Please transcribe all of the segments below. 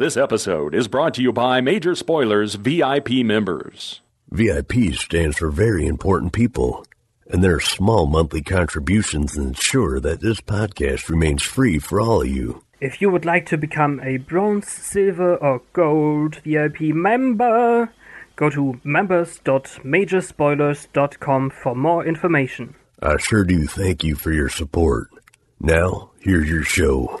This episode is brought to you by Major Spoilers VIP members. VIP stands for Very Important People, and their small monthly contributions ensure that this podcast remains free for all of you. If you would like to become a bronze, silver, or gold VIP member, go to members.majorspoilers.com for more information. I sure do thank you for your support. Now, here's your show.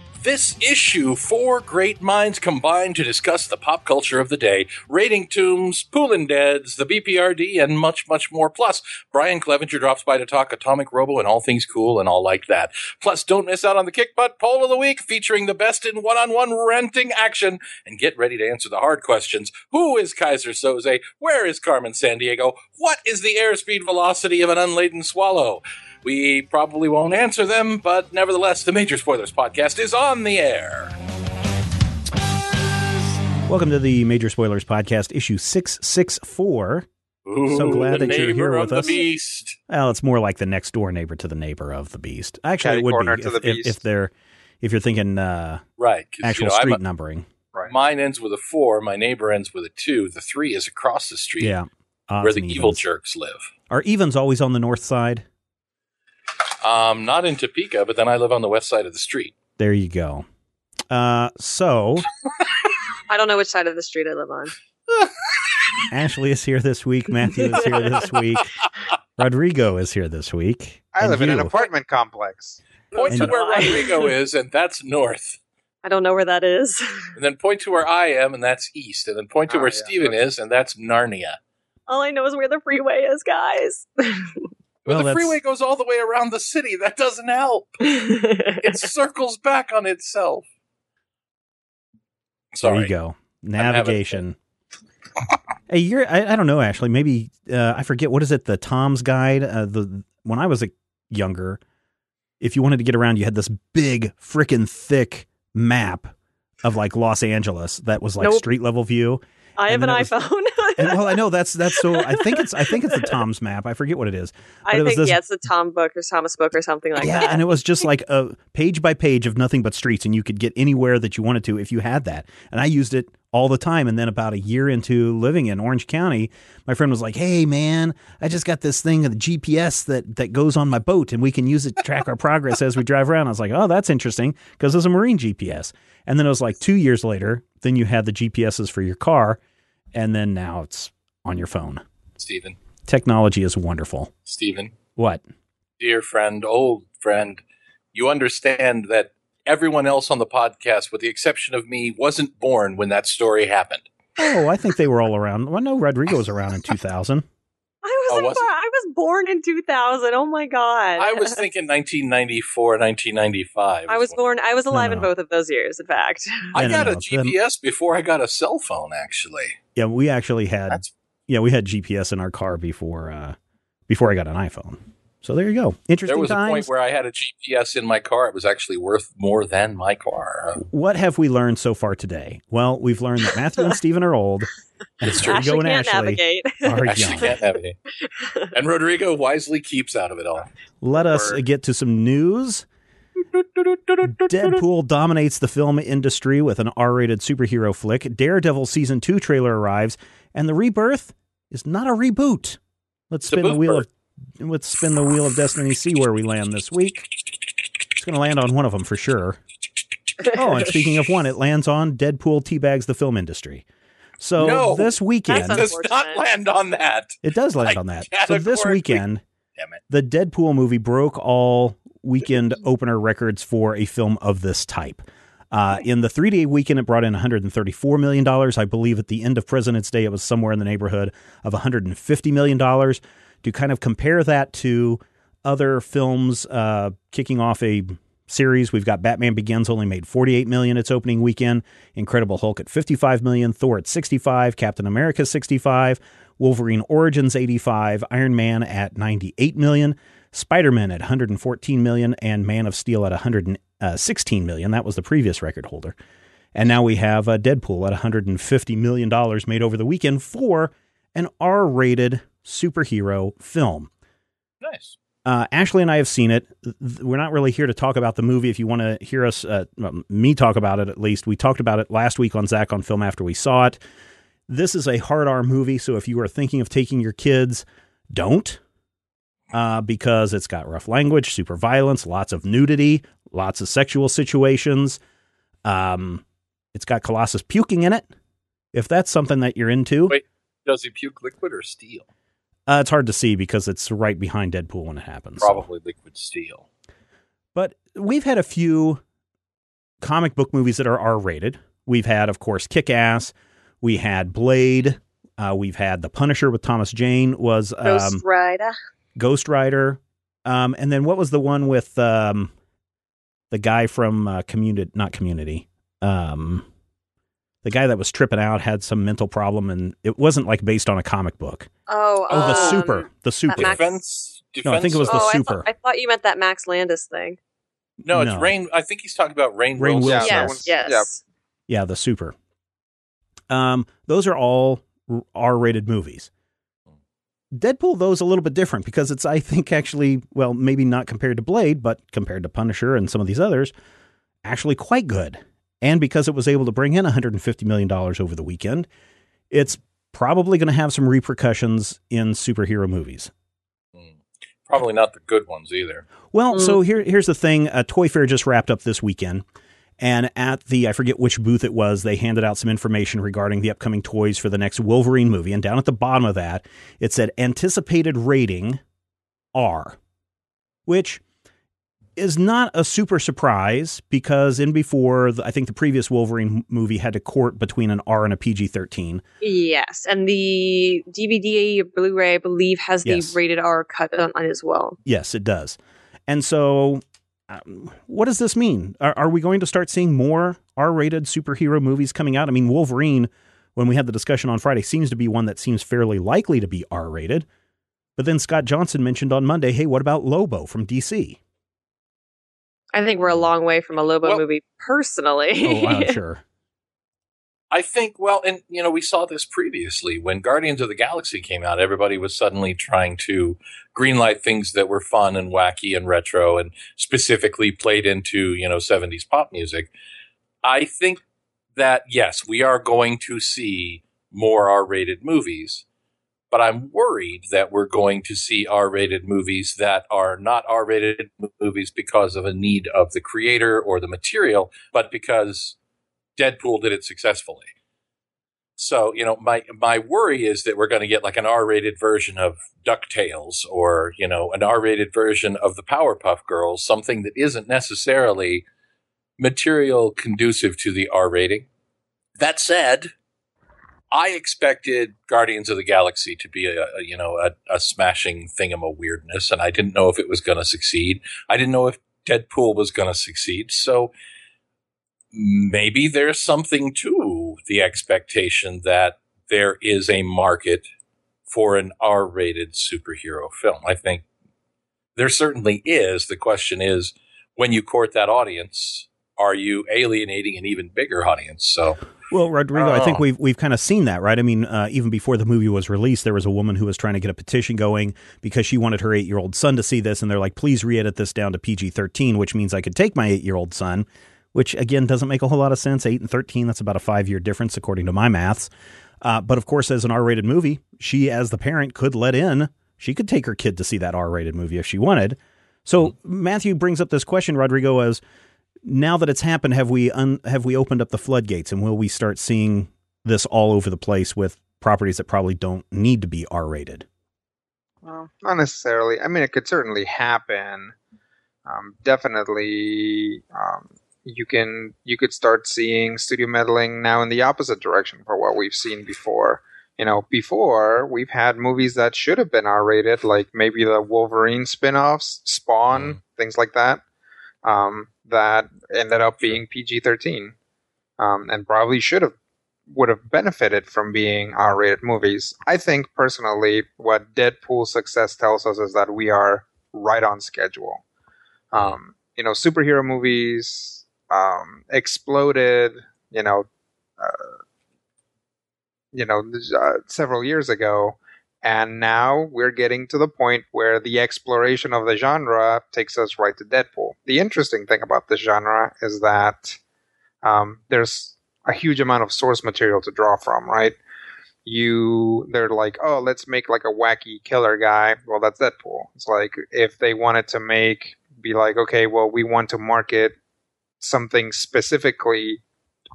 this issue, four great minds combine to discuss the pop culture of the day, rating tombs, Poolin' Deads, the BPRD, and much, much more. Plus, Brian Clevinger drops by to talk Atomic Robo and all things cool and all like that. Plus, don't miss out on the Kick Butt Poll of the Week featuring the best in one-on-one renting action. And get ready to answer the hard questions. Who is Keyser Soze? Where is Carmen Sandiego? What is the airspeed velocity of an unladen swallow? We probably won't answer them, but nevertheless, the Major Spoilers podcast is on the air. Welcome to the Major Spoilers Podcast, issue 664. Ooh, so glad that you're here with us. The beast. Well, it's more like the next door neighbor to the neighbor of the beast. Actually, it would be to if, the if, beast. if they're if you're thinking uh, Right. 'cause, actual you know, street a- numbering. Right. Mine ends with a four. My neighbor ends with a two. The three is across the street Yeah, where the and evil evens. jerks live. Are evens always on the north side? Um, not in Topeka, but then I live on the west side of the street. There you go. Uh, so I don't know which side of the street I live on. Ashley is here this week. Matthew is here this week. Rodrigo is here this week. I and live in an apartment complex. Point to And- where Rodrigo is, and that's north. I don't know where that is. And then point to where I am, and that's east. And then point to Oh, where yeah. Stephen is, and that's Narnia. All I know is where the freeway is, guys. But Well, the freeway goes all the way around the city. That doesn't help. It circles back on itself. Sorry. There you go. Navigation. hey, you're I, I don't know, Ashley. Maybe uh, I forget what is it, the Tom's Guide? Uh, the when I was a younger, if you wanted to get around, you had this big freaking thick map of like Los Angeles that was like Nope. street level view. I have an was- iPhone. And well, I know that's that's so I think it's I think it's the Tom's map. I forget what it is. I it think this- yeah, it's the Tom book or Thomas book or something like yeah, that. and it was just like a page by page of nothing but streets, and you could get anywhere that you wanted to if you had that. And I used it all the time. And then about a year into living in Orange County, my friend was like, "Hey, man, I just got this thing, of the GPS that that goes on my boat, and we can use it to track our progress as we drive around." I was like, "Oh, that's interesting," because it's a marine GPS. And then it was like two years later, then you had the GPSs for your car, and then now it's on your phone. Stephen. Technology is wonderful. Stephen. What? Dear friend, old friend, you understand that everyone else on the podcast, with the exception of me, wasn't born when that story happened. Oh, I think they were all around. Well, no, Rodrigo was around in 2000. I Oh, was was born, I was born in 2000. Oh my god. I was thinking 1994, 1995. I was born I was alive in no. both of those years, in fact. I No, no, got a no, then- GPS before I got a cell phone, actually. Yeah, we actually had That's yeah we had GPS in our car before uh before I got an iPhone. So there you go. Interesting there was times. a point where I had a GPS in my car. It was actually worth more than my car. What have we learned so far today? Well, we've learned that Matthew and Stephen are old. and It's true. Rodrigo Ashley and can't Ashley navigate. are actually young. can't navigate. and Rodrigo wisely keeps out of it all. Let us get to some news. Deadpool dominates the film industry with an R-rated superhero flick. Daredevil season 2 trailer arrives and the rebirth is not a reboot. Let's It's spin the wheel birth. of let's spin the wheel of destiny see where we land this week. It's going to land on one of them for sure. Oh, and speaking of one, it lands on Deadpool teabags the film industry. So No, this weekend, It does not land on that. it does land I on that. So this weekend, Damn it. the Deadpool movie broke all weekend opener records for a film of this type. Uh, in the three day weekend, it brought in $134 million. I believe at the end of President's Day, it was somewhere in the neighborhood of $150 million. To kind of compare that to other films uh, kicking off a series, we've got Batman Begins only made 48 million its opening weekend, Incredible Hulk at 55 million, Thor at 65, Captain America 65, Wolverine Origins 85, Iron Man at 98 million, Spider-Man at 114 million, and Man of Steel at 116 million. That was the previous record holder. And now we have uh, Deadpool at 150 million dollars made over the weekend for an R-rated superhero film. Nice. Uh, Ashley and I have seen it. We're not really here to talk about the movie. If you want to hear us, uh, well, me talk about it at least, we talked about it last week on Zach on Film after we saw it. This is a hard R movie, so if you are thinking of taking your kids, don't, uh, because it's got rough language, super violence, lots of nudity, lots of sexual situations. Um, it's got Colossus puking in it. If that's something that you're into, Wait. Does he puke liquid or steel? Uh, it's hard to see because it's right behind Deadpool when it happens. so. Probably liquid steel. But we've had a few comic book movies that are R rated. We've had, of course, Kick Ass. We had Blade. Uh, we've had The Punisher with Thomas Jane was Ghost um, Rider. Ghost Rider. Um, and then what was the one with um, the guy from uh, Community? Not Community. Um, the guy that was tripping out had some mental problem, and it wasn't like based on a comic book. Oh, Oh, the um, Super, the Super. Max- Defense. defense No, I think it was the oh, I Super. I thought you meant that Max Landis thing. No, it's No. Rain. I think he's talking about Rain, Rainn Wilson. Wilson. Yeah, yes, yes. was- Yeah, the Super. Um, those are all R-rated movies. Deadpool, though, is a little bit different because it's, I think, actually, well, maybe not compared to Blade, but compared to Punisher and some of these others, actually quite good. And because it was able to bring in $150 million over the weekend, it's probably going to have some repercussions in superhero movies. Hmm. Probably not the good ones either. Well, so here, here's the thing. Uh, Toy Fair just wrapped up this weekend. And at the, I forget which booth it was, they handed out some information regarding the upcoming toys for the next Wolverine movie. And down at the bottom of that, it said anticipated rating R, which is not a super surprise because in before, the, I think the previous Wolverine movie had to court between an R and a PG 13. Yes, and the DVD or Blu-ray, I believe, has the Yes. rated R cut on, on as well. Yes, it does. And so, um, what does this mean? Are, are we going to start seeing more R rated superhero movies coming out? I mean, Wolverine, when we had the discussion on Friday, seems to be one that seems fairly likely to be R rated. But then Scott Johnson mentioned on Monday, hey, what about Lobo from DC? I think we're a long way from a Lobo Well- movie, personally. Oh, I'm sure. I think, well, and you know, we saw this previously when Guardians of the Galaxy came out. Everybody was suddenly trying to greenlight things that were fun and wacky and retro, and specifically played into you know '70s pop music. I think that yes, we are going to see more R-rated movies, but I'm worried that we're going to see R-rated movies that are not R-rated movies because of a need of the creator or the material, but because Deadpool did it successfully. So, you know, my my worry is that we're going to get like an R-rated version of DuckTales or, you know, an R-rated version of the Powerpuff Girls, something that isn't necessarily material conducive to the R rating. That said, I expected Guardians of the Galaxy to be a, a you know a, a smashing thingama weirdness, and I didn't know if it was going to succeed. I didn't know if Deadpool was going to succeed. So maybe there's something to the expectation that there is a market for an R-rated superhero film. I think there certainly is. The question is, when you court that audience, are you alienating an even bigger audience? So. Well, Rodrigo, I think Oh. we've we've kind of seen that, right? I mean, uh, even before the movie was released, there was a woman who was trying to get a petition going because she wanted her eight year old son to see this, and they're like, "Please re-edit this down to PG thirteen," which means I could take my eight year old son, which again doesn't make a whole lot of sense. Eight and thirteen, that's about a five year difference according to my maths. Uh, but of course, as an R rated movie, she, as the parent, could let in. She could take her kid to see that R rated movie if she wanted. So Matthew brings up this question, Rodrigo, as now that it's happened, have we un- have we opened up the floodgates, and will we start seeing this all over the place with properties that probably don't need to be R rated? Well, not necessarily. I mean, it could certainly happen. Um, definitely, um, you can you could start seeing studio meddling now in the opposite direction for what we've seen before. You know, before we've had movies that should have been R rated, like maybe the Wolverine spin offs, Spawn, Mm. things like that, um, that ended up being PG 13. Um, and probably should have would have benefited from being R rated movies. I think personally, what Deadpool's success tells us is that we are right on schedule. Um, you know, superhero movies um, exploded, you know, uh, you know, uh, several years ago. And now we're getting to the point where the exploration of the genre takes us right to Deadpool. The interesting thing about this genre is that um, there's a huge amount of source material to draw from, right? You, they're like, oh, let's make like a wacky killer guy. Well, that's Deadpool. It's like if they wanted to make, be like, okay, well, we want to market something specifically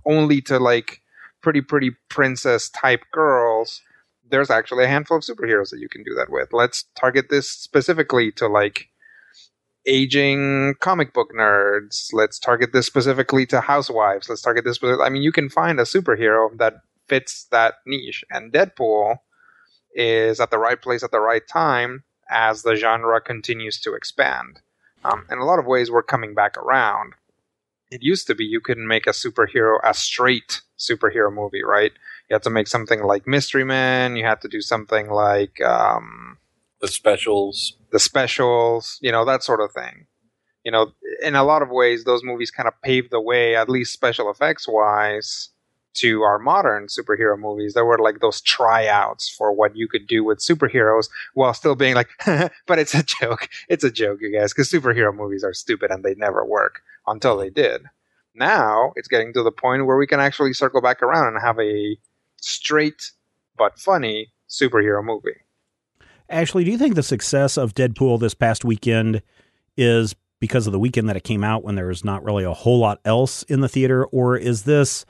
only to like pretty, pretty princess type girls. There's actually a handful of superheroes that you can do that with. Let's target this specifically to like aging comic book nerds. Let's target this specifically to housewives. Let's target this. I mean, you can find a superhero that fits that niche, and Deadpool is at the right place at the right time as the genre continues to expand. Um, in a lot of ways, we're coming back around. It used to be you couldn't make a superhero a straight superhero movie, right? You had to make something like Mystery Men. You had to do something like um, The specials. the specials, you know, that sort of thing. You know, in a lot of ways, those movies kind of paved the way, at least special effects wise, to our modern superhero movies. There were like those tryouts for what you could do with superheroes while still being like, but it's a joke. It's a joke, you guys, because superhero movies are stupid and they never work until they did. Now it's getting to the point where we can actually circle back around and have a straight but funny superhero movie. Ashley, do you think the success of Deadpool this past weekend is because of the weekend that it came out when there was not really a whole lot else in the theater, or is this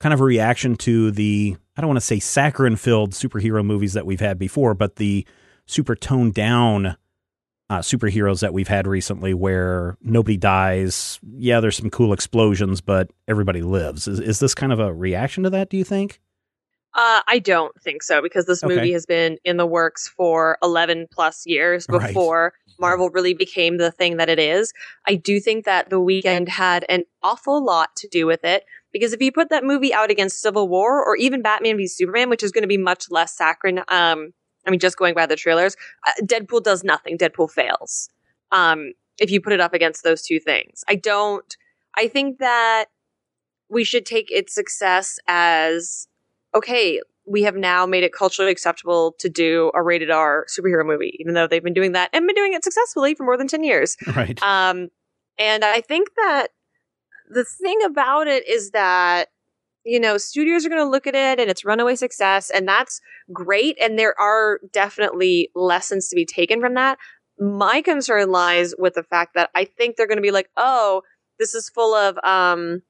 kind of a reaction to the I don't want to say saccharine filled superhero movies that we've had before, but the super toned down uh, superheroes that we've had recently where nobody dies. Yeah, there's some cool explosions, but everybody lives. Is, is this kind of a reaction to that, do you think? Uh, I don't think so because this movie Okay. has been in the works for 11 plus years Right. before Marvel really became the thing that it is. I do think that The weekend had an awful lot to do with it because if you put that movie out against Civil War or even Batman v Superman, which is going to be much less saccharine, um, I mean, just going by the trailers, uh, Deadpool does nothing. Deadpool fails. Um, if you put it up against those two things, I don't. I think that we should take its success as okay, we have now made it culturally acceptable to do a rated R superhero movie, even though they've been doing that and been doing it successfully for more than 10 years. Right. Um, and I think that the thing about it is that, you know, studios are going to look at it and it's runaway success, and that's great. And there are definitely lessons to be taken from that. My concern lies with the fact that I think they're going to be like, oh, this is full of, um,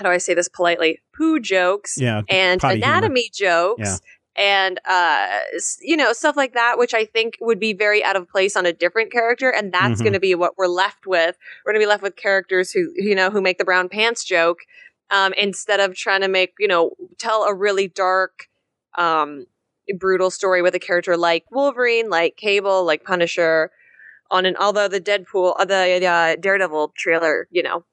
how do I say this politely? Poo jokes Yeah. and potty humor. anatomy jokes Yeah. and uh you know stuff like that which i think would be very out of place on a different character and that's Mhm. going to be what we're left with we're going to be left with characters who you know who make the brown pants joke um instead of trying to make you know tell a really dark um brutal story with a character like wolverine like cable like punisher on an although the deadpool uh, the uh, daredevil trailer you know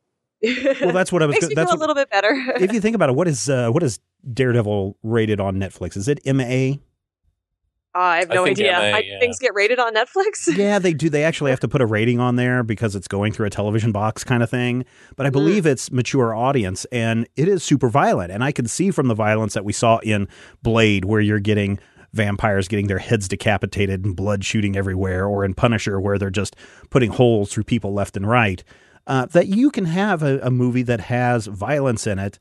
Well, that's what I was. makes go- me That's feel what, a little bit better if you think about it, what is uh, what is Daredevil rated on Netflix? Is it MA? Uh, I have no think idea. MA, I, yeah. Things get rated on Netflix. Yeah, they do. They actually have to put a rating on there because it's going through a television box kind of thing. But I believe it's mature audience and it is super violent. And I can see from the violence that we saw in Blade, where you're getting vampires getting their heads decapitated and blood shooting everywhere, or in Punisher, where they're just putting holes through people left and right, uh, that you can have a, a movie that has violence in it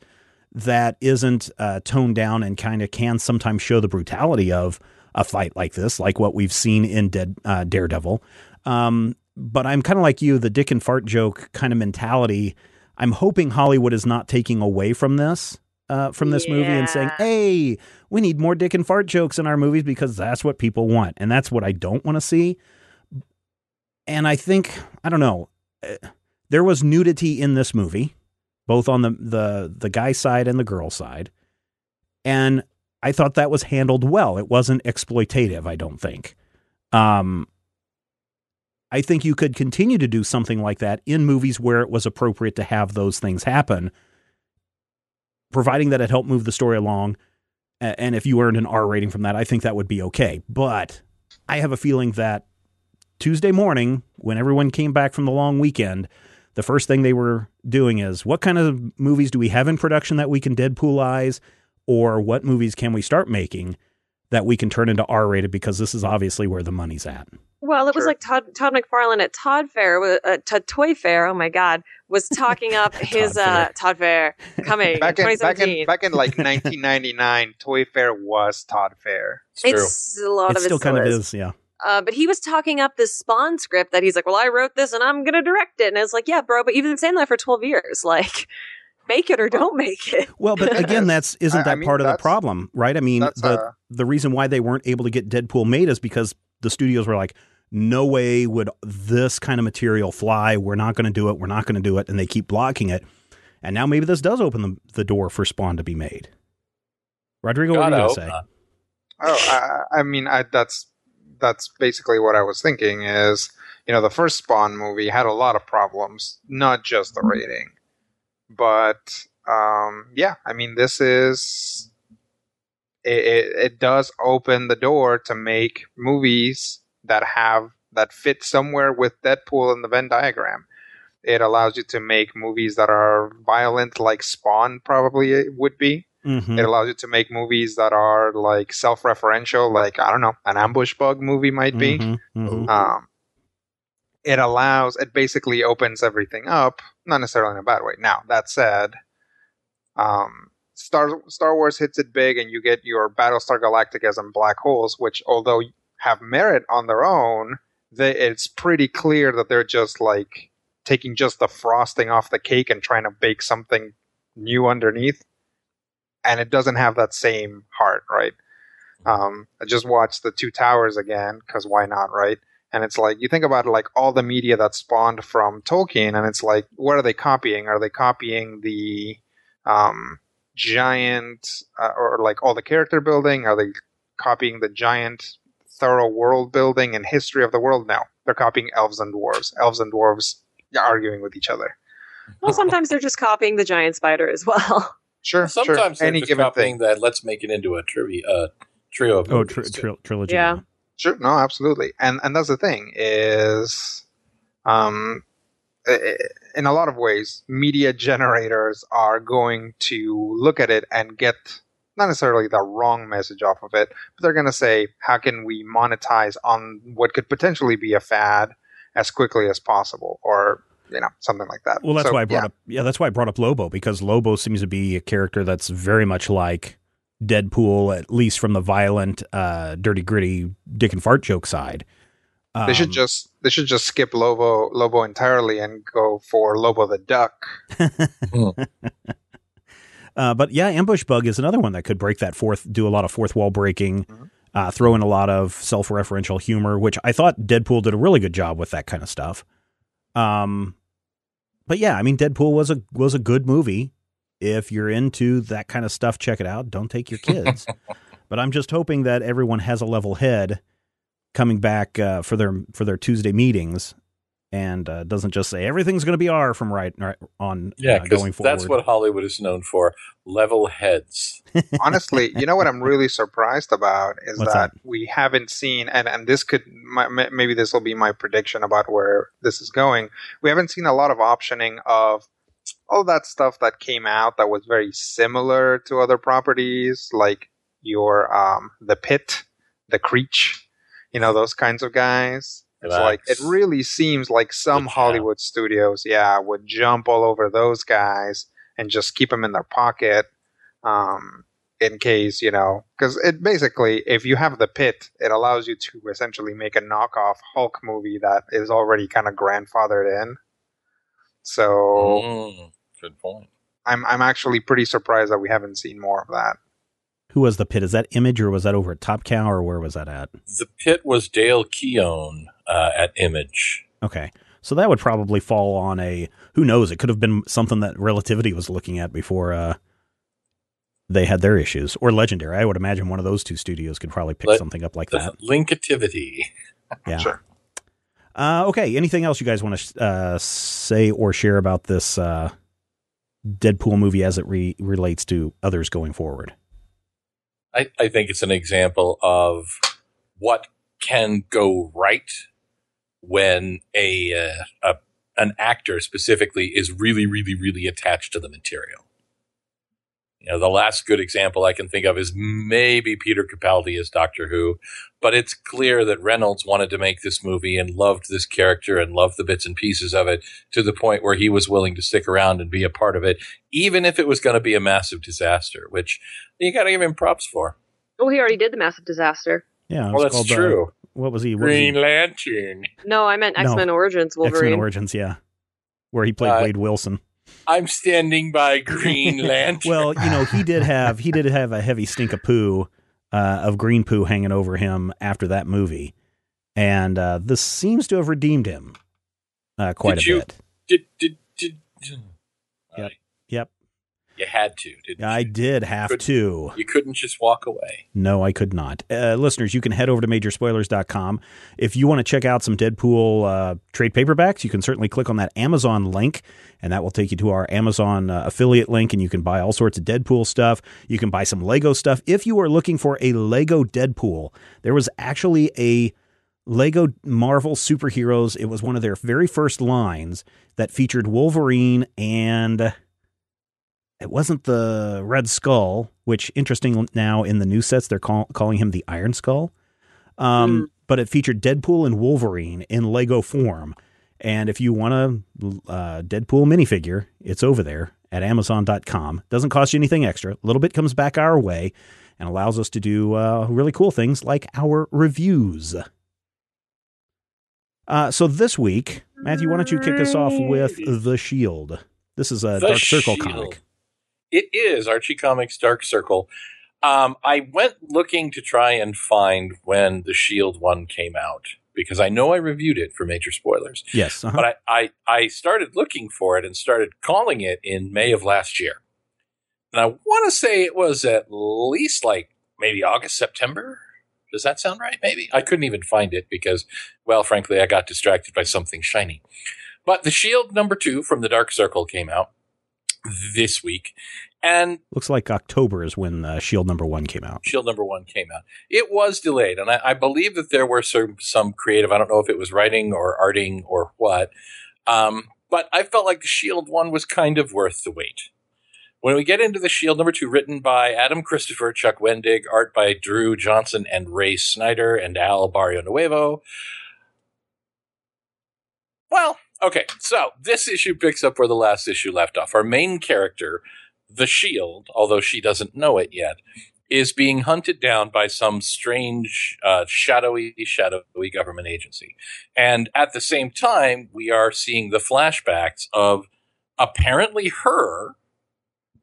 that isn't uh, toned down and kind of can sometimes show the brutality of a fight like this, like what we've seen in Dead uh, Daredevil. Um, but I'm kind of like you, the dick and fart joke kind of mentality. I'm hoping Hollywood is not taking away from this. Uh, from this movie and saying, "Hey, we need more dick and fart jokes in our movies because that's what people want, and that's what I don't want to see." And I think I don't know. There was nudity in this movie, both on the the the guy side and the girl side, and I thought that was handled well. It wasn't exploitative. I don't think. Um, I think you could continue to do something like that in movies where it was appropriate to have those things happen, providing that it helped move the story along. And if you earned an R rating from that, I think that would be okay. But I have a feeling that Tuesday morning, when everyone came back from the long weekend, the first thing they were doing is what kind of movies do we have in production that we can Deadpoolize, or what movies can we start making that we can turn into R rated because this is obviously where the money's at. Well, it was Sure. like Todd Todd McFarlane at Todd Fair, uh, Todd Toy Fair. Oh my God, was talking up his Todd Fair. uh, Todd Fair coming Back in, back in back in like 1999, Toy Fair was Todd Fair. It's true. it's a lot It of it still kind of is. is, yeah. Uh, but he was talking up this Spawn script that he's like, well, I wrote this and I'm gonna direct it, and I was like, yeah, bro, but you've been saying that for 12 years. Like, make it or don't make it. Well, but again, that's isn't I- that I mean, part of the problem, right? I mean, the uh, the reason why they weren't able to get Deadpool made is because the studios were like, no way would this kind of material fly. We're not going to do it. We're not going to do it, and they keep blocking it. And now maybe this does open the, the door for Spawn to be made. Rodrigo, what Gotta are you going to say? not. Oh, I, I mean, I, that's that's basically what I was thinking. Is you know the first Spawn movie had a lot of problems, not just the rating, but um, yeah, I mean, this is it, it, it does open the door to make movies that have that fit somewhere with Deadpool in the Venn diagram. It allows you to make movies that are violent, like Spawn probably would be. Mhm. It allows you to make movies that are like self-referential, like I don't know, an ambush bug movie might be. Mhm, mhm. Um, it allows, it basically opens everything up, not necessarily in a bad way. Now that said, um, Star Star Wars hits it big, and you get your Battlestar Galacticas and black holes, which although have merit on their own, they, it's pretty clear that they're just like taking just the frosting off the cake and trying to bake something new underneath and it doesn't have that same heart, right? Um, I just watched the Two Towers again because why not, right? And it's like you think about like all the media that spawned from Tolkien, and it's like, what are they copying? Are they copying the um, giant uh, or like all the character building? Are they copying the giant, thorough world building and history of the world? No, they're copying elves and dwarves. Elves and dwarves arguing with each other. Well, sometimes they're just copying the giant spider as well. Sure, Sometimes sure. any given thing. that. Let's make it into a trivia uh, trio. Of Oh, tri- tri- trilogy. Yeah. Sure, no, absolutely, and and that's the thing is, um, i- i- in a lot of ways, media generators are going to look at it and get not necessarily the wrong message off of it, but they're going to say, how can we monetize on what could potentially be a fad as quickly as possible, or you know, something like that. Well, that's So, why I brought yeah. up. Yeah, that's why I brought up Lobo because Lobo seems to be a character that's very much like Deadpool, at least from the violent, uh, dirty, gritty, dick and fart joke side. They should Um, just they should just skip Lobo Lobo entirely and go for Lobo the Duck. Uh, but yeah, Ambush Bug is another one that could break that fourth, do a lot of fourth wall breaking, Mhm. uh, throw in a lot of self referential humor, which I thought Deadpool did a really good job with that kind of stuff. Um, but yeah, I mean, Deadpool was a was a good movie. If you're into that kind of stuff, check it out. Don't take your kids. but I'm just hoping that everyone has a level head coming back uh, for their for their Tuesday meetings and uh, doesn't just say everything's going to be R from right, right on Yeah, uh, because going forward. that's what Hollywood is known for: level heads. honestly, you know what I'm really surprised about is that, that? we haven't seen, and, and this could, my, maybe this will be my prediction about where this is going. We haven't seen a lot of optioning of all that stuff that came out that was very similar to other properties, like your, um, The Pit, The Creech, you know, those kinds of guys. It's like, it really seems like some Good job. Hollywood studios, yeah, would jump all over those guys and just keep them in their pocket um, in case you know because it basically if you have the pit it allows you to essentially make a knockoff hulk movie that is already kind of grandfathered in so Mm. Good point. I'm I'm actually pretty surprised that we haven't seen more of that. Who was the pit? Is that Image or was that over at Top Cow or where was that at? The pit was Dale Keown uh, at Image. Okay. So that would probably fall on a who knows, it could have been something that Relativity was looking at before uh they had their issues. Or Legendary. I would imagine one of those two studios could probably pick Let- something up like The that. Linkativity. Yeah. Sure. Uh, okay. Anything else you guys want to uh, say or share about this uh, Deadpool movie as it re- relates to others going forward? I, I think it's an example of what can go right when a, uh, a an actor specifically is really, really, really attached to the material. You know, the last good example I can think of is maybe Peter Capaldi as Doctor Who, but it's clear that Reynolds wanted to make this movie and loved this character and loved the bits and pieces of it to the point where he was willing to stick around and be a part of it, even if it was going to be a massive disaster, which you got to give him props for. Oh, he already did the massive disaster. Yeah. Well, that's called, uh, true. what was he? What was he? Green Lantern. No, I meant X Men Origins Wolverine. X-Men Origins, yeah. Where he played Uh, Wade Wilson. I'm standing by Green Lantern. Well, you know, he did have he did have a heavy stink of poo, uh, of green poo hanging over him after that movie, and uh, this seems to have redeemed him uh, quite Did a you- bit. did, did, did, did- Yep. Yep, You had to, didn't I you? did have Good. to. You couldn't just walk away. No, I could not. Uh, listeners, you can head over to majorspoilers.com. If you want to check out some Deadpool uh, trade paperbacks, you can certainly click on that Amazon link, and that will take you to our Amazon uh, affiliate link, and you can buy all sorts of Deadpool stuff. You can buy some Lego stuff. If you are looking for a Lego Deadpool, there was actually a Lego Marvel Superheroes. It was one of their very first lines that featured Wolverine and it wasn't the Red Skull, which interesting now in the new sets they're call, calling him the Iron Skull. Um, But it featured Deadpool and Wolverine in Lego form. And if you want a uh, Deadpool minifigure, it's over there at Amazon.com. Doesn't cost you anything extra. A little bit comes back our way and allows us to do uh, really cool things like our reviews. Uh, so this week, Matthew, why don't you kick us off with The Shield? This is a The Dark Circle Shield. comic. It is Archie Comics Dark Circle. Um, I went looking to try and find when the Shield one came out because I know I reviewed it for major spoilers. Yes. uh-huh. But I, I, I started looking for it and started calling it in May of last year. And I want to say it was at least like maybe August, September. Does that sound right? Maybe. I couldn't even find it because, well, frankly, I got distracted by something shiny. But The Shield number two from the Dark Circle came out this week. And Looks like October is when uh, Shield number one came out. Shield number one came out. It was delayed, and I, I believe that there were some some creative. I don't know if it was writing or arting or what, um, but I felt like the Shield one was kind of worth the wait. When we get into the Shield number two, written by Adam Christopher, Chuck Wendig, art by Drew Johnson and Ray Snyder and Al Barrionuevo. Well, okay, so this issue picks up where the last issue left off. Our main character, the Shield, although she doesn't know it yet, is being hunted down by some strange, uh, shadowy, shadowy government agency. And at the same time, we are seeing the flashbacks of apparently her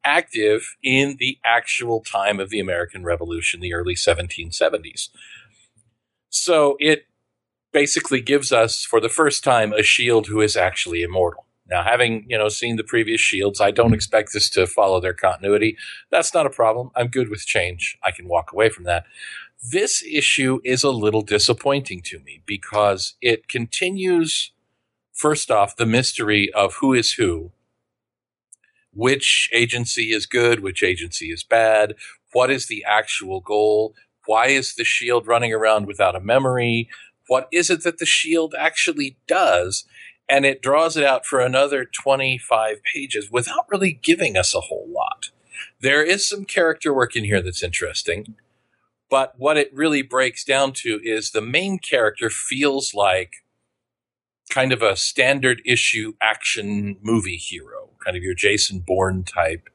active in the actual time of the American Revolution, the early 1770s. So it basically gives us, for the first time, a shield who is actually immortal. Now, having you know seen the previous shields, I don't expect this to follow their continuity. That's not a problem. I'm good with change. I can walk away from that. This issue is a little disappointing to me because it continues, first off, the mystery of who is who, which agency is good, which agency is bad, what is the actual goal, why is the shield running around without a memory, what is it that the shield actually does and it draws it out for another 25 pages without really giving us a whole lot. There is some character work in here that's interesting, but what it really breaks down to is the main character feels like kind of a standard issue action movie hero, kind of your Jason Bourne type.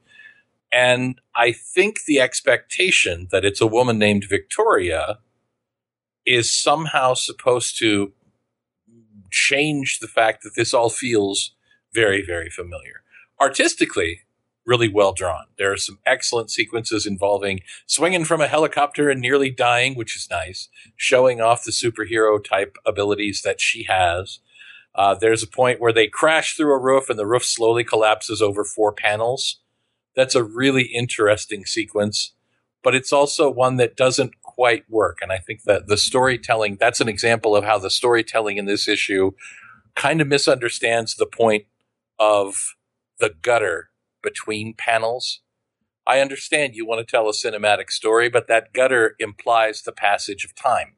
And I think the expectation that it's a woman named Victoria is somehow supposed to change the fact that this all feels very, very familiar. artistically really well drawn. There are some excellent sequences involving swinging from a helicopter and nearly dying, which is nice, showing off the superhero type abilities that she has. Uh, there's a point where they crash through a roof and the roof slowly collapses over four panels. That's a really interesting sequence, but it's also one that doesn't quite work. And I think that the storytelling, that's an example of how the storytelling in this issue kind of misunderstands the point of the gutter between panels. I understand you want to tell a cinematic story, but that gutter implies the passage of time.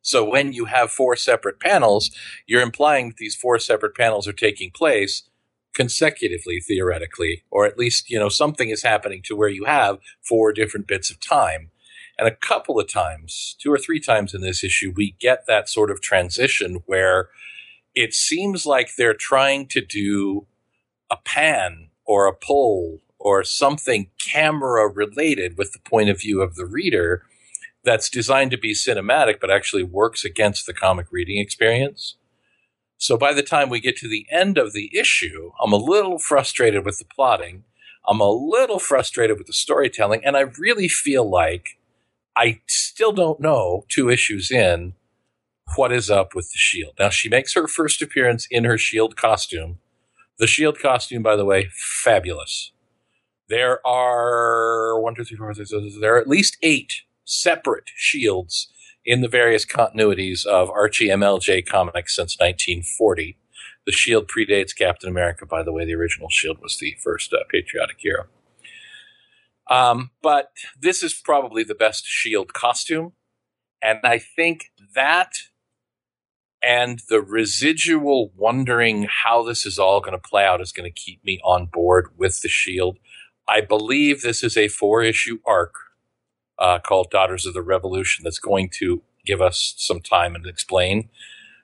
So when you have four separate panels, you're implying that these four separate panels are taking place consecutively, theoretically, or at least, you know, something is happening to where you have four different bits of time. And a couple of times, two or three times in this issue, we get that sort of transition where it seems like they're trying to do a pan or a pull or something camera related with the point of view of the reader that's designed to be cinematic but actually works against the comic reading experience. So by the time we get to the end of the issue, I'm a little frustrated with the plotting. I'm a little frustrated with the storytelling, and I really feel like I still don't know two issues in what is up with the shield. Now she makes her first appearance in her shield costume the shield costume, by the way, fabulous. There are one, two, three, four, five, six, seven, there are at least eight separate shields in the various continuities of Archie MLJ comics since 1940. The shield predates Captain America, by the way. The original shield was the first uh, patriotic hero. Um, but this is probably the best shield costume. And I think that and the residual wondering how this is all going to play out is going to keep me on board with the Shield. I believe this is a four issue arc uh, called Daughters of the Revolution that's going to give us some time and explain.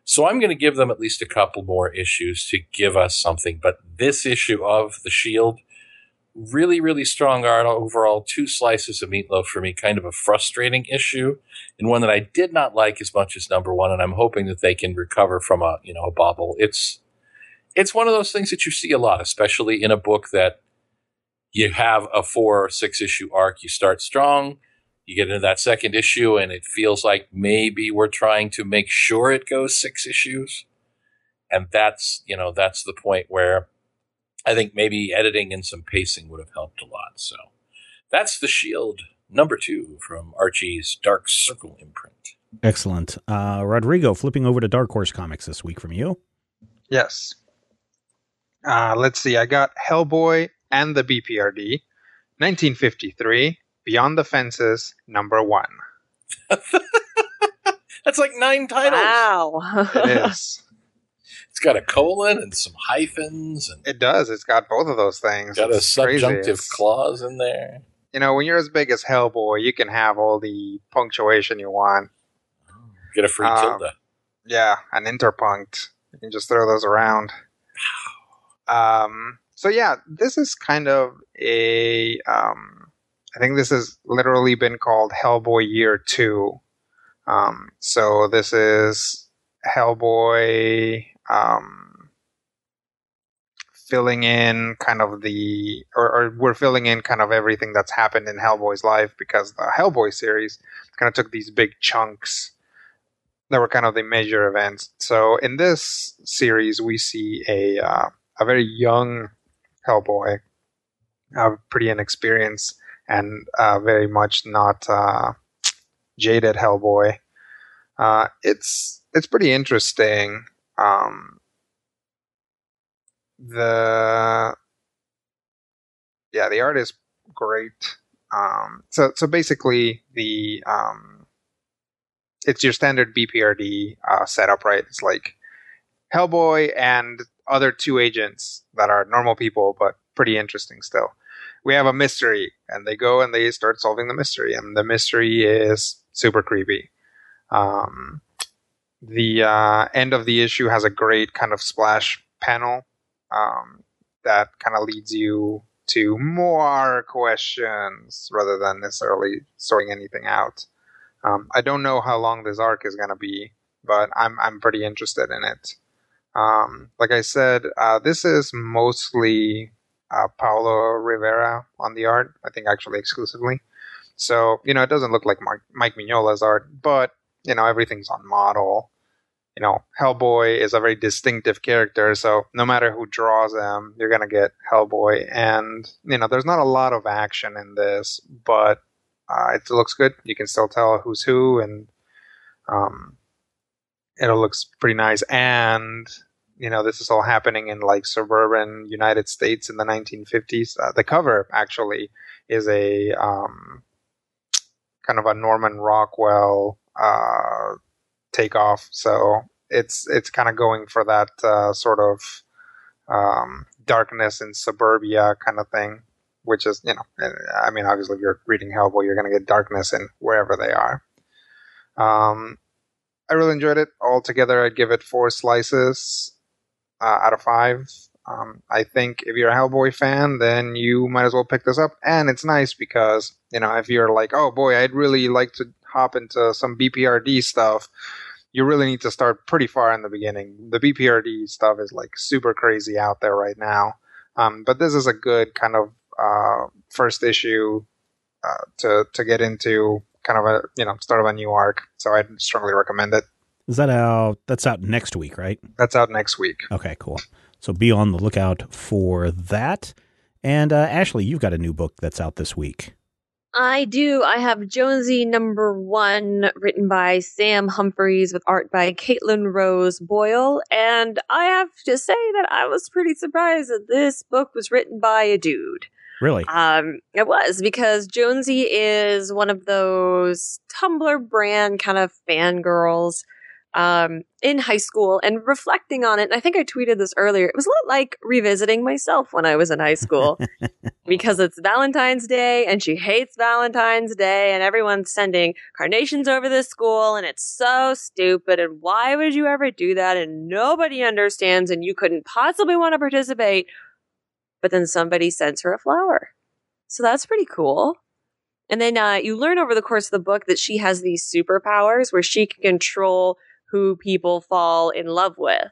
So I'm going to give them at least a couple more issues to give us something. But this issue of the Shield really, really strong art overall. Two slices of meatloaf for me, kind of a frustrating issue, and one that I did not like as much as number one. And I'm hoping that they can recover from a you know a bobble. It's it's one of those things that you see a lot, especially in a book that you have a four or six issue arc. You start strong. You get into that second issue, and it feels like maybe we're trying to make sure it goes six issues. And that's, you know, that's the point where I think maybe editing and some pacing would have helped a lot. So that's the Shield number two from Archie's Dark Circle imprint. Excellent. Uh, Rodrigo, flipping over to Dark Horse Comics this week from you. Yes. Uh, let's see. I got Hellboy and the BPRD, 1953, Beyond the Fences, number one. That's like nine titles. Wow. It is. It's got a colon and some hyphens, and It does. It's got both of those things. got a It's crazy. subjunctive It's- clause in there. You know, when you're as big as Hellboy, you can have all the punctuation you want. Get a free Um, tilde. Yeah, an interpunct. You can just throw those around. Um, so yeah, this is kind of a. Um, I think this has literally been called Hellboy Year Two. Um, so this is Hellboy um, filling in kind of the, or, or we're filling in kind of everything that's happened in Hellboy's life because the Hellboy series kind of took these big chunks that were kind of the major events. So in this series, we see a uh, a very young Hellboy, uh, pretty inexperienced and uh, very much not uh, jaded Hellboy. Uh, it's it's pretty interesting. Um, the yeah, the art is great. Um, so so basically the um, it's your standard BPRD uh, setup, right? It's like Hellboy and other two agents that are normal people, but pretty interesting still. We have a mystery, and they go and they start solving the mystery, and the mystery is super creepy. Um, the uh, end of the issue has a great kind of splash panel um, that kind of leads you to more questions rather than necessarily sorting anything out. Um, I don't know how long this arc is going to be, but I'm I'm pretty interested in it. Um, like I said, uh, this is mostly uh, Paolo Rivera on the art. I think actually exclusively. So you know, it doesn't look like Mark, Mike Mignola's art, but you know, everything's on model. You know, Hellboy is a very distinctive character, so no matter who draws him, you're gonna get Hellboy. And you know, there's not a lot of action in this, but uh, it looks good. You can still tell who's who, and um, it looks pretty nice. And you know, this is all happening in like suburban United States in the 1950s. Uh, the cover actually is a um, kind of a Norman Rockwell uh, takeoff. So it's it's kind of going for that uh, sort of um, darkness in suburbia kind of thing, which is you know, I mean, obviously, if you're reading Hellboy, you're going to get darkness in wherever they are. Um, I really enjoyed it. Altogether, I'd give it four slices uh, out of five. Um, I think if you're a Hellboy fan, then you might as well pick this up. And it's nice because, you know, if you're like, oh boy, I'd really like to hop into some BPRD stuff, you really need to start pretty far in the beginning. The BPRD stuff is like super crazy out there right now. Um, but this is a good kind of uh, first issue uh, to to get into kind of a you know start of a new arc. So I'd strongly recommend it. Is that out? That's out next week, right? That's out next week. Okay, cool. So be on the lookout for that. And uh, Ashley, you've got a new book that's out this week. I do. I have Jonesy number one, written by Sam Humphries with art by Caitlin Rose Boyle. And I have to say that I was pretty surprised that this book was written by a dude. Really? Um, it was because Jonesy is one of those Tumblr brand kind of fangirls um, in high school and reflecting on it. And I think I tweeted this earlier. It was a lot like revisiting myself when I was in high school because it's Valentine's Day and she hates Valentine's Day and everyone's sending carnations over the school and it's so stupid. And why would you ever do that? And nobody understands and you couldn't possibly want to participate. But then somebody sends her a flower. So that's pretty cool. And then uh, you learn over the course of the book that she has these superpowers where she can control who people fall in love with.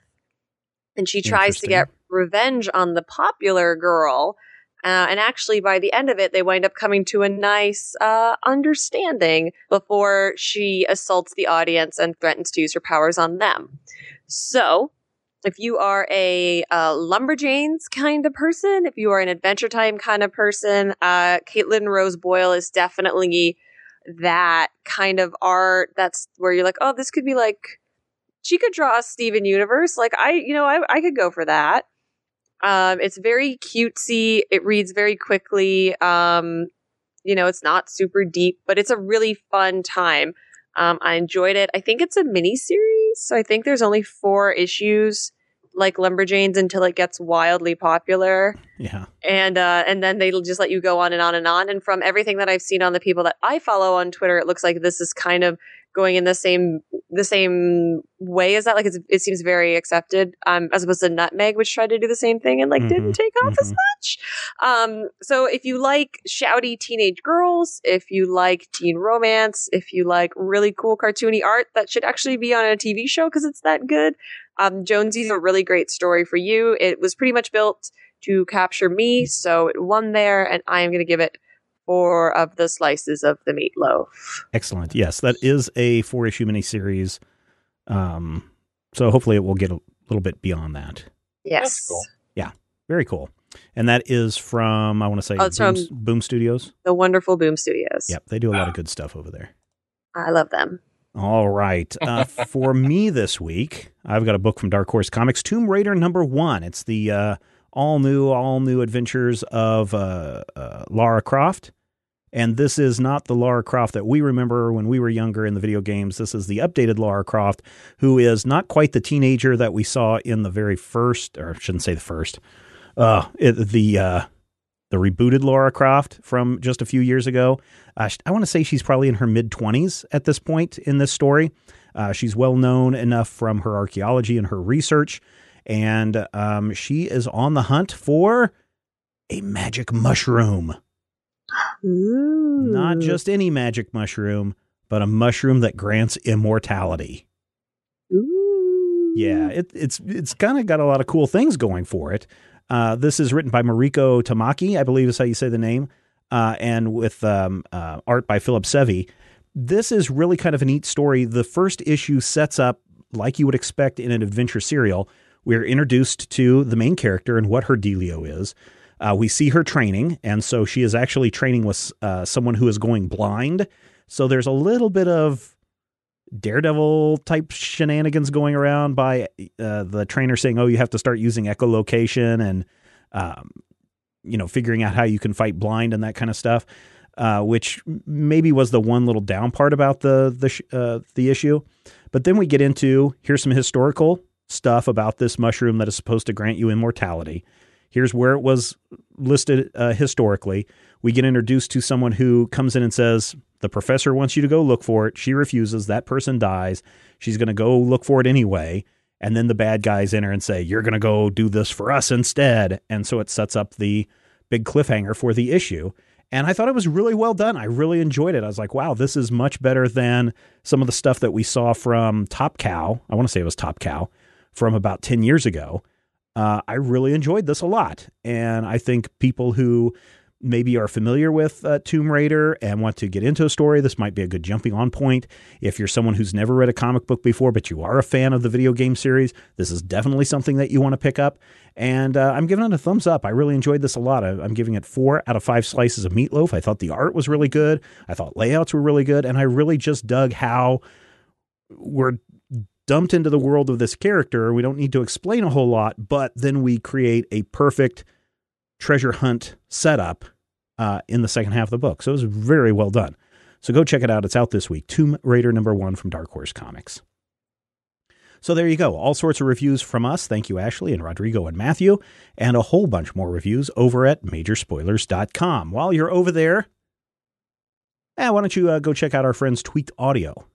And she tries to get revenge on the popular girl. Uh, and actually, by the end of it, they wind up coming to a nice uh, understanding before she assaults the audience and threatens to use her powers on them. So, if you are a uh, Lumberjanes kind of person, if you are an Adventure Time kind of person, uh, Caitlin Rose Boyle is definitely that kind of art. That's where you're like, oh, this could be like she could draw a Steven Universe. Like I, you know, I, I could go for that. Um, it's very cutesy. It reads very quickly. Um, you know, it's not super deep, but it's a really fun time. Um, I enjoyed it. I think it's a mini series, so I think there's only four issues, like Lumberjanes, until it gets wildly popular. Yeah, and uh, and then they'll just let you go on and on and on. And from everything that I've seen on the people that I follow on Twitter, it looks like this is kind of going in the same the same way as that. Like it seems very accepted, um, as opposed to Nutmeg, which tried to do the same thing and like mm-hmm. didn't take off mm-hmm. as much. Um, so if you like shouty teenage girls, if you like teen romance, if you like really cool cartoony art that should actually be on a TV show because it's that good, um, Jonesy's a really great story for you. It was pretty much built to capture me, so it won there, and I am going to give it four of the slices of the meatloaf. Excellent. Yes, that is a four issue miniseries. Um, so hopefully it will get a little bit beyond that. Yes. Cool. Yeah. Very cool. And that is from, I want to say, oh, Boom, Boom, Studios. The wonderful Boom Studios. Yep. They do a lot of good stuff over there. I love them. All right. Uh, for me this week, I've got a book from Dark Horse Comics, Tomb Raider number one. It's the uh, all new, all new adventures of uh, uh Lara Croft. And this is not the Lara Croft that we remember when we were younger in the video games. This is the updated Lara Croft, who is not quite the teenager that we saw in the very first, or I shouldn't say the first, uh, it, the uh, the rebooted Lara Croft from just a few years ago. Uh, I want to say she's probably in her mid twenties at this point in this story. Uh, she's well known enough from her archaeology and her research, and um, she is on the hunt for a magic mushroom. Ooh. Not just any magic mushroom, but a mushroom that grants immortality. Ooh. Yeah, it, it's it's kind of got a lot of cool things going for it. Uh, this is written by Mariko Tamaki, I believe is how you say the name, uh, and with um, uh, art by Phillip Sevy. This is really kind of a neat story. The first issue sets up like you would expect in an adventure serial. We're introduced to the main character and what her dealio is. Uh, we see her training, and so she is actually training with uh, someone who is going blind. So there's a little bit of daredevil type shenanigans going around by uh, the trainer saying, "Oh, you have to start using echolocation and um, you know figuring out how you can fight blind and that kind of stuff." Uh, which maybe was the one little down part about the the sh- uh, the issue. But then we get into here's some historical stuff about this mushroom that is supposed to grant you immortality. Here's where it was listed uh, historically. We get introduced to someone who comes in and says, The professor wants you to go look for it. She refuses. That person dies. She's going to go look for it anyway. And then the bad guys enter and say, You're going to go do this for us instead. And so it sets up the big cliffhanger for the issue. And I thought it was really well done. I really enjoyed it. I was like, wow, this is much better than some of the stuff that we saw from Top Cow. I want to say it was Top Cow from about 10 years ago. Uh, I really enjoyed this a lot. And I think people who maybe are familiar with uh, Tomb Raider and want to get into a story, this might be a good jumping on point. If you're someone who's never read a comic book before, but you are a fan of the video game series, this is definitely something that you want to pick up. And uh, I'm giving it a thumbs up. I really enjoyed this a lot. I, I'm giving it four out of five slices of meatloaf. I thought the art was really good. I thought layouts were really good. And I really just dug how we're dumped into the world of this character. We don't need to explain a whole lot, but then we create a perfect treasure hunt setup uh, in the second half of the book. So it was very well done. So go check it out. It's out this week. Tomb Raider number one from Dark Horse Comics. So there you go. All sorts of reviews from us. Thank you, Ashley and Rodrigo and Matthew, and a whole bunch more reviews over at majorspoilers.com. While you're over there, eh, why don't you uh, go check out our friends Tweaked Audio?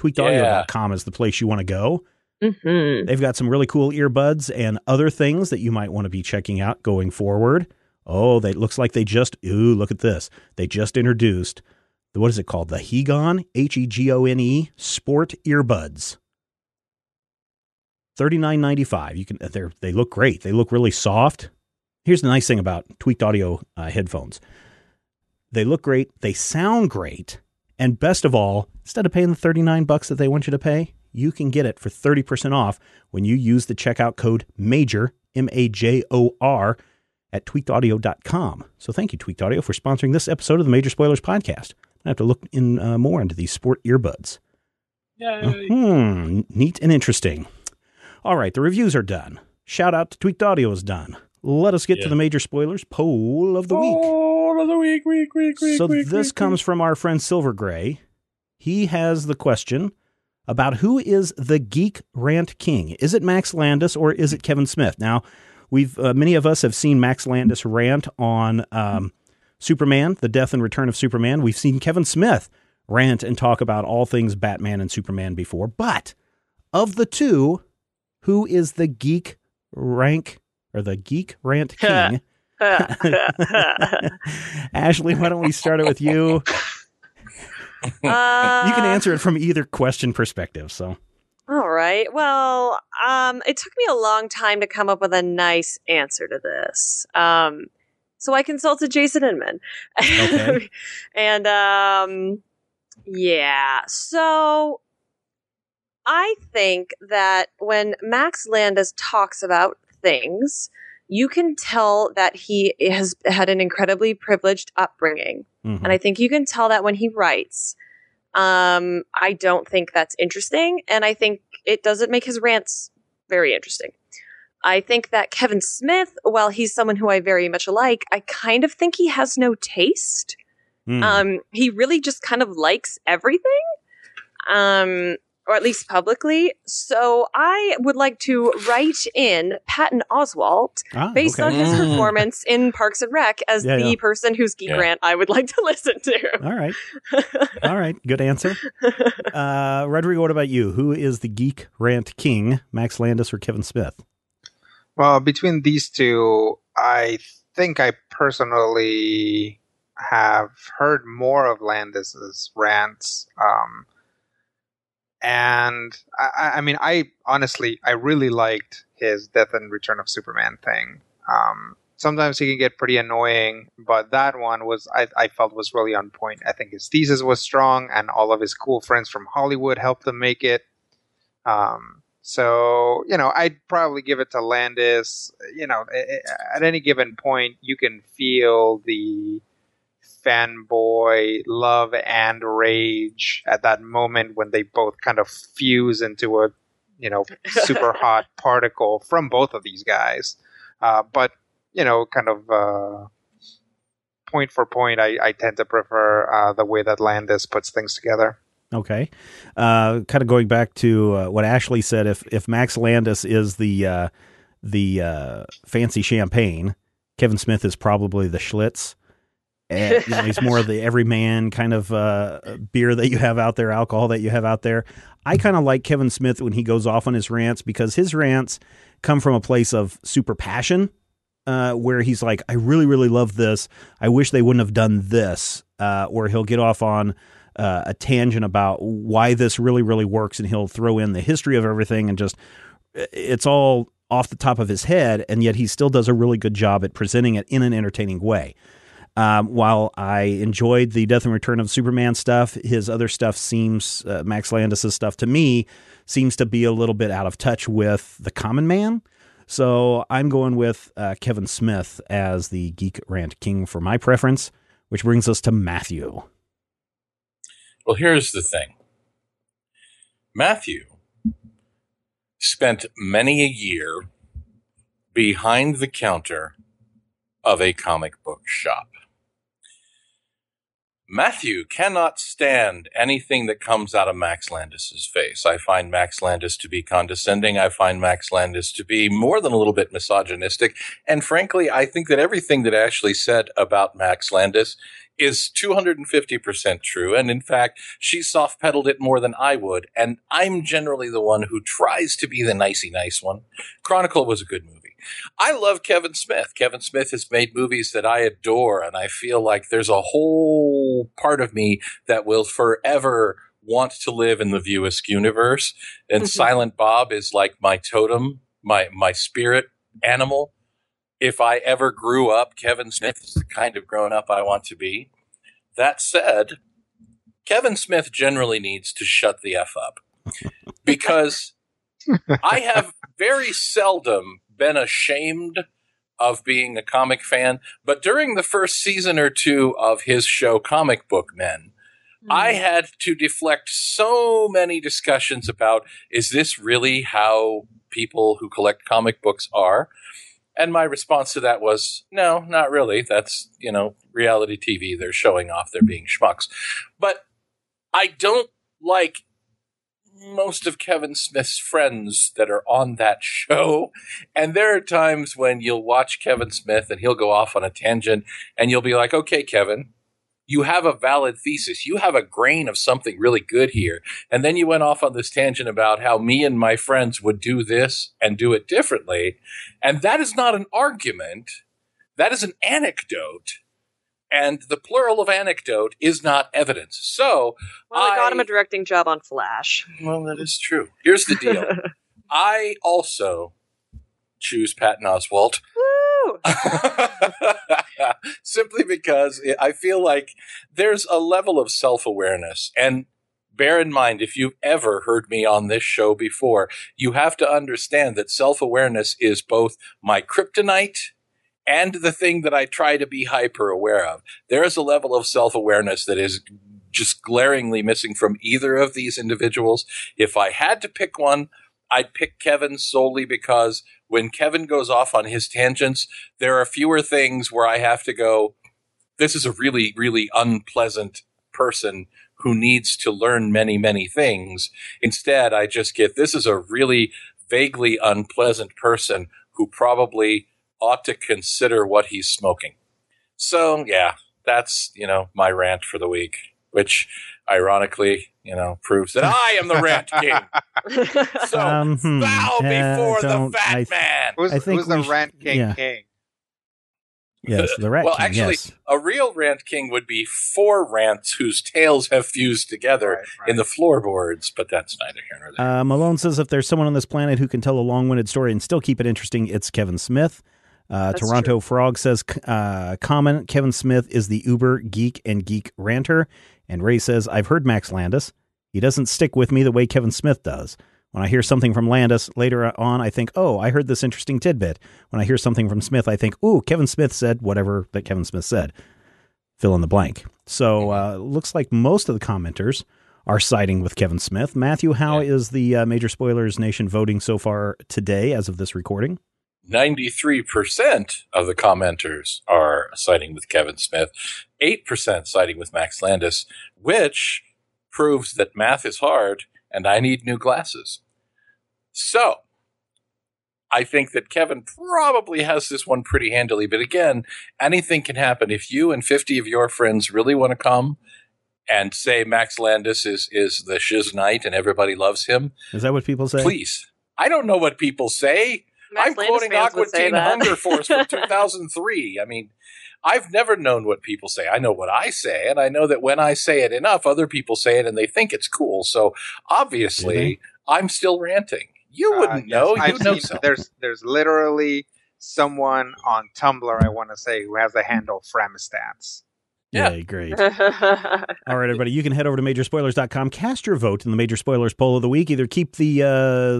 Tweakedaudio.com yeah. is the place you want to go. Mm-hmm. They've got some really cool earbuds and other things that you might want to be checking out going forward. Oh, they looks like they just ooh, look at this. They just introduced the what is it called? The Hegon H E G O N E Sport Earbuds. Thirty nine ninety five. You can they they look great. They look really soft. Here's the nice thing about tweaked audio uh, headphones. They look great. They sound great. And best of all, instead of paying the 39 bucks that they want you to pay, you can get it for 30% off when you use the checkout code MAJOR, M A J O R, at tweakedaudio.com. So thank you, Tweaked Audio, for sponsoring this episode of the Major Spoilers Podcast. I have to look in uh, more into these sport earbuds. Yay. Hmm, neat and interesting. All right, the reviews are done. Shout out to Tweaked Audio is done. Let us get Yeah. to the major spoilers poll of the week. Poll of the week, week, week, week. So week, this week, comes from our friend Silver Gray. He has the question about who is the geek rant king? Is it Max Landis or is it Kevin Smith? Now, we've uh, many of us have seen Max Landis rant on um, Superman, the death and return of Superman. We've seen Kevin Smith rant and talk about all things Batman and Superman before. But of the two, who is the geek rank or the geek rant king? Ashley, why don't we start it with you? Uh, You can answer it from either question perspective. So, All right. Well, um, it took me a long time to come up with a nice answer to this. Um, so I consulted Jason Inman. Okay. and um, yeah. So I think that when Max Landis talks about things, you can tell that he has had an incredibly privileged upbringing. mhm. And I think you can tell that when he writes. Um, I don't think that's interesting. And I think it doesn't make his rants very interesting. I think that Kevin Smith, while he's someone who I very much like, I kind of think he has no taste. Mm. Um, he really just kind of likes everything. Um, or at least publicly. So I would like to write in Patton Oswalt Ah, based okay. on his Mm. performance in Parks and Rec as Yeah, the yeah. person whose geek Yeah. rant I would like to listen to. All right. All right. Good answer. Uh, Rodrigo, what about you? Who is the geek rant king, Max Landis or Kevin Smith? Well, between these two, I think I personally have heard more of Landis's rants. Um, and I, I mean, I honestly, I really liked his Death and Return of Superman thing. Um, sometimes he can get pretty annoying, but that one was I, I felt was really on point. I think his thesis was strong, and all of his cool friends from Hollywood helped him make it. Um, so you know, I'd probably give it to Landis. You know, at any given point, you can feel the fanboy love and rage at that moment when they both kind of fuse into a you know super hot particle from both of these guys. Uh, but you know, kind of uh, point for point, I, I tend to prefer uh, the way that Landis puts things together. Okay, uh, kind of going back to uh, what Ashley said. If if Max Landis is the uh, the uh, fancy champagne, Kevin Smith is probably the Schlitz. You know, he's more of the everyman kind of uh, beer that you have out there, alcohol that you have out there. I kind of like Kevin Smith when he goes off on his rants because his rants come from a place of super passion uh, where he's like, I really, really love this. I wish they wouldn't have done this. Uh, or he'll get off on uh, a tangent about why this really, really works, and he'll throw in the history of everything and just it's all off the top of his head, and yet he still does a really good job at presenting it in an entertaining way. Um, while I enjoyed the Death and Return of Superman stuff, his other stuff seems uh, Max Landis's stuff to me seems to be a little bit out of touch with the common man. So I'm going with uh, Kevin Smith as the Geek Rant King for my preference, which brings us to Matthew. Well, here's the thing Matthew spent many a year behind the counter of a comic book shop. Matthew cannot stand anything that comes out of Max Landis's face. I find Max Landis to be condescending. I find Max Landis to be more than a little bit misogynistic. And frankly, I think that everything that Ashley said about Max Landis is 250% true. And in fact, she soft pedaled it more than I would. And I'm generally the one who tries to be the nicey nice one. Chronicle was a good movie. I love Kevin Smith. Kevin Smith has made movies that I adore, and I feel like there's a whole part of me that will forever want to live in the View Askew universe. And mm-hmm. Silent Bob is like my totem, my my spirit animal. If I ever grew up, Kevin Smith is the kind of grown up I want to be. That said, Kevin Smith generally needs to shut the F up because I have very seldom been ashamed of being a comic fan, but during the first season or two of his show Comic Book Men, mm. I had to deflect so many discussions about is this really how people who collect comic books are? And my response to that was, no, not really. That's, you know, reality TV. They're showing off, they're being schmucks. But I don't like most of Kevin Smith's friends that are on that show. And there are times when you'll watch Kevin Smith and he'll go off on a tangent and you'll be like, okay, Kevin, you have a valid thesis. You have a grain of something really good here. And then you went off on this tangent about how me and my friends would do this and do it differently. And that is not an argument. That is an anecdote and the plural of anecdote is not evidence. So, well, I, I got him a directing job on Flash. Well, that is true. Here's the deal. I also choose Patton Oswalt. Simply because I feel like there's a level of self awareness. And bear in mind, if you've ever heard me on this show before, you have to understand that self awareness is both my kryptonite and the thing that I try to be hyper aware of. There is a level of self awareness that is just glaringly missing from either of these individuals. If I had to pick one, I'd pick Kevin solely because when Kevin goes off on his tangents, there are fewer things where I have to go, this is a really, really unpleasant person who needs to learn many, many things. Instead, I just get, this is a really vaguely unpleasant person who probably ought to consider what he's smoking. So, yeah, that's, you know, my rant for the week, which ironically, you know, proves that I am the rant king. so, um, hmm, bow before the fat I, man. Who's, I think who's the rant king yeah. king? Yes, the Rat well, King. actually, yes. a real rant king would be four rants whose tails have fused together Right, right. in the floorboards, but that's neither here nor there. Uh, Malone says if there's someone on this planet who can tell a long-winded story and still keep it interesting, it's Kevin Smith. Uh, Toronto Frog says, uh, "Comment: Kevin Smith is the uber geek and geek ranter." And Ray says, "I've heard Max Landis. He doesn't stick with me the way Kevin Smith does. When I hear something from Landis later on, I think, oh, I heard this interesting tidbit. When I hear something from Smith, I think, ooh, Kevin Smith said whatever that Kevin Smith said. Fill in the blank. So uh, looks like most of the commenters." Are siding with Kevin Smith. Matthew, how is the uh, Major Spoilers Nation voting so far today as of this recording? 93% of the commenters are siding with Kevin Smith, 8% siding with Max Landis, which proves that math is hard and I need new glasses. So, I think that Kevin probably has this one pretty handily, but again, anything can happen. If you and 50 of your friends really want to come and say Max Landis is, is the shiz knight and everybody loves him, Is that what people say? please. I don't know what people say. Max I'm Landis quoting fans Aqua Teen that. Hunger Force from 2003. I mean, I've never known what people say. I know what I say, and I know that when I say it enough, other people say it and they think it's cool. So Do obviously, I'm still ranting. You Uh, wouldn't yes, know. You I've know seen- something. There's there's literally someone on Tumblr I want to say who has the handle Framstats. Yeah. Yay, great. All right, everybody, you can head over to majorspoilers.com, cast your vote in the Major Spoilers poll of the week. Either keep the uh,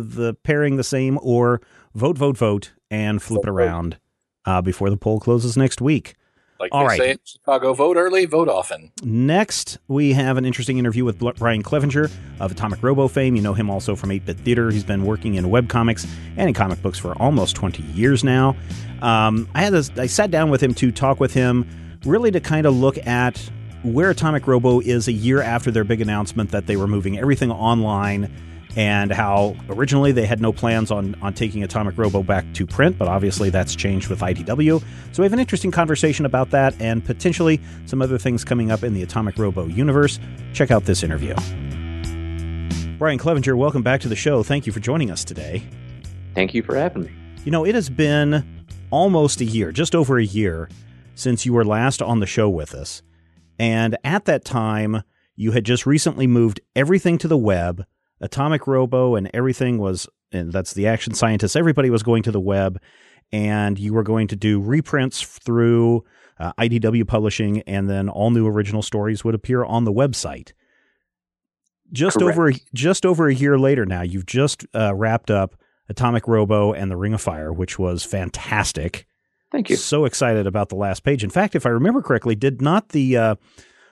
the pairing the same or vote, vote, vote, and flip it around uh, before the poll closes next week. Like All they right. say in Chicago, vote early, vote often. Next, we have an interesting interview with Brian Clevinger of Atomic Robo fame. You know him also from 8 Bit Theater. He's been working in webcomics and in comic books for almost 20 years now. Um, I had this, I sat down with him to talk with him, really to kind of look at where Atomic Robo is a year after their big announcement that they were moving everything online and how originally they had no plans on, on taking Atomic Robo back to print, but obviously that's changed with IDW. So we have an interesting conversation about that and potentially some other things coming up in the Atomic Robo universe. Check out this interview. Brian Clevinger, welcome back to the show. Thank you for joining us today. Thank you for having me. You know, it has been almost a year, just over a year, since you were last on the show with us. And at that time, you had just recently moved everything to the web. Atomic Robo and everything was, and that's the action scientists, everybody was going to the web. And you were going to do reprints through uh, IDW Publishing, and then all new original stories would appear on the website. Just Correct. over just over a year later now, you've just uh, wrapped up Atomic Robo and the Ring of Fire, which was fantastic. Thank you. So excited about the last page. In fact, if I remember correctly, did not the uh,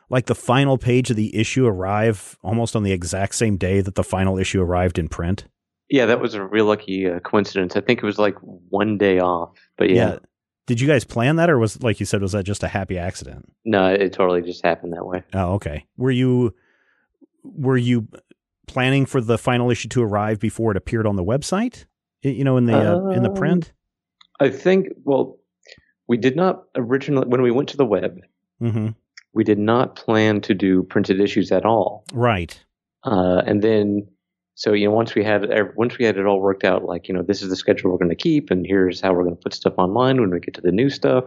like the final page of the issue arrive almost on the exact same day that the final issue arrived in print? Yeah, that was a real lucky uh, coincidence. I think it was like one day off, but yeah, Did you guys plan that, or was like you said, was that just a happy accident? no, it totally just happened that way. Oh, okay. Were you were you planning for the final issue to arrive before it appeared on the website? You know, in the uh, in the Um, print. I think. Well, we did not originally when we went to the web. Mm-hmm. We did not plan to do printed issues at all. Right. Uh, and then, so you know, once we had once we had it all worked out, like you know, this is the schedule we're going to keep, and here's how we're going to put stuff online when we get to the new stuff.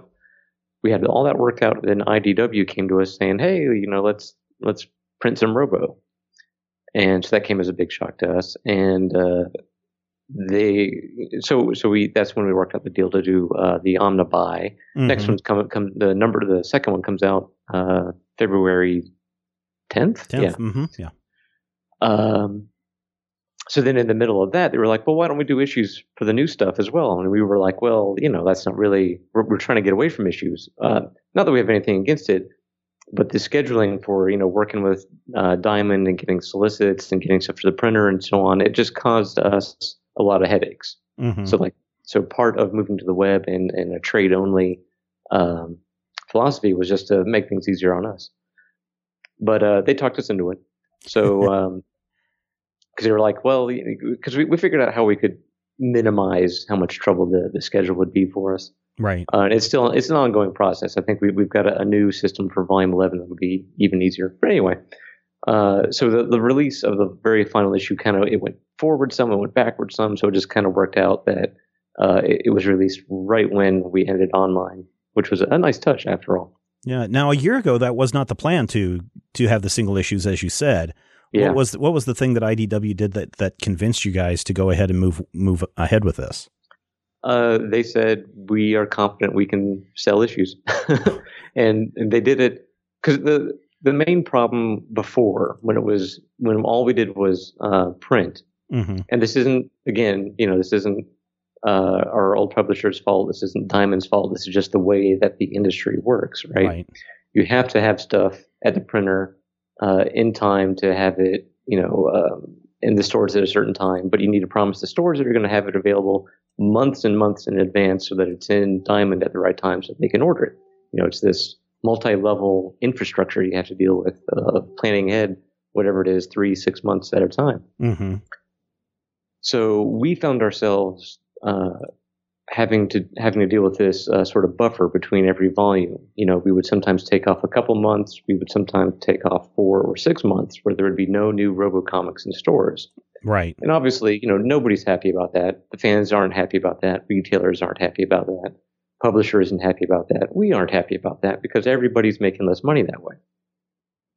We had all that worked out. Then IDW came to us saying, "Hey, you know, let's let's print some Robo," and so that came as a big shock to us. And uh, they, so so we that's when we worked out the deal to do uh, the Omnibuy. Next Mhm. one's coming. Come the number. The second one comes out uh, February tenth. Yeah. Mm-hmm. Yeah. Um, so then in the middle of that, they were like, well, why don't we do issues for the new stuff as well? And we were like, well, you know, that's not really, we're, we're trying to get away from issues. Uh, not that we have anything against it, but the scheduling for, you know, working with uh, Diamond and getting solicits and getting stuff to the printer and so on, it just caused us a lot of headaches. Mm-hmm. So like, so part of moving to the web and, and a trade only um, philosophy was just to make things easier on us. But uh, they talked us into it. So, um, because they were like, well, because we, we figured out how we could minimize how much trouble the, the schedule would be for us. Right. Uh, and it's still it's an ongoing process. I think we, we've got a, a new system for Volume 11 that will be even easier. But anyway, uh, so the, the release of the very final issue kind of it went forward some, it went backward some. So it just kind of worked out that uh, it, it was released right when we ended online which was a nice touch after all. Yeah. Now a year ago, that was not the plan to to have the single issues, as you said. Yeah. What was what was the thing that IDW did that that convinced you guys to go ahead and move move ahead with this? Uh, they said we are confident we can sell issues, and, and they did it because the the main problem before when it was when all we did was uh, print, Mm-hmm. and this isn't again, you know, this isn't uh, our old publisher's fault. This isn't Diamond's fault. This is just the way that the industry works, right? Right. You have to have stuff at the printer uh, in time to have it, you know, um, in the stores at a certain time. But you need to promise the stores that you're going to have it available months and months in advance, so that it's in Diamond at the right time, so they can order it. You know, it's this multi-level infrastructure you have to deal with, uh, planning ahead, whatever it is, three, six months at a time. Mm-hmm. So we found ourselves uh, having to having to deal with this uh, sort of buffer between every volume. You know, we would sometimes take off a couple months. We would sometimes take off four or six months, where there would be no new RoboComics in stores. Right. And obviously, you know, nobody's happy about that. The fans aren't happy about that. Retailers aren't happy about that. Publisher isn't happy about that. We aren't happy about that because everybody's making less money that way.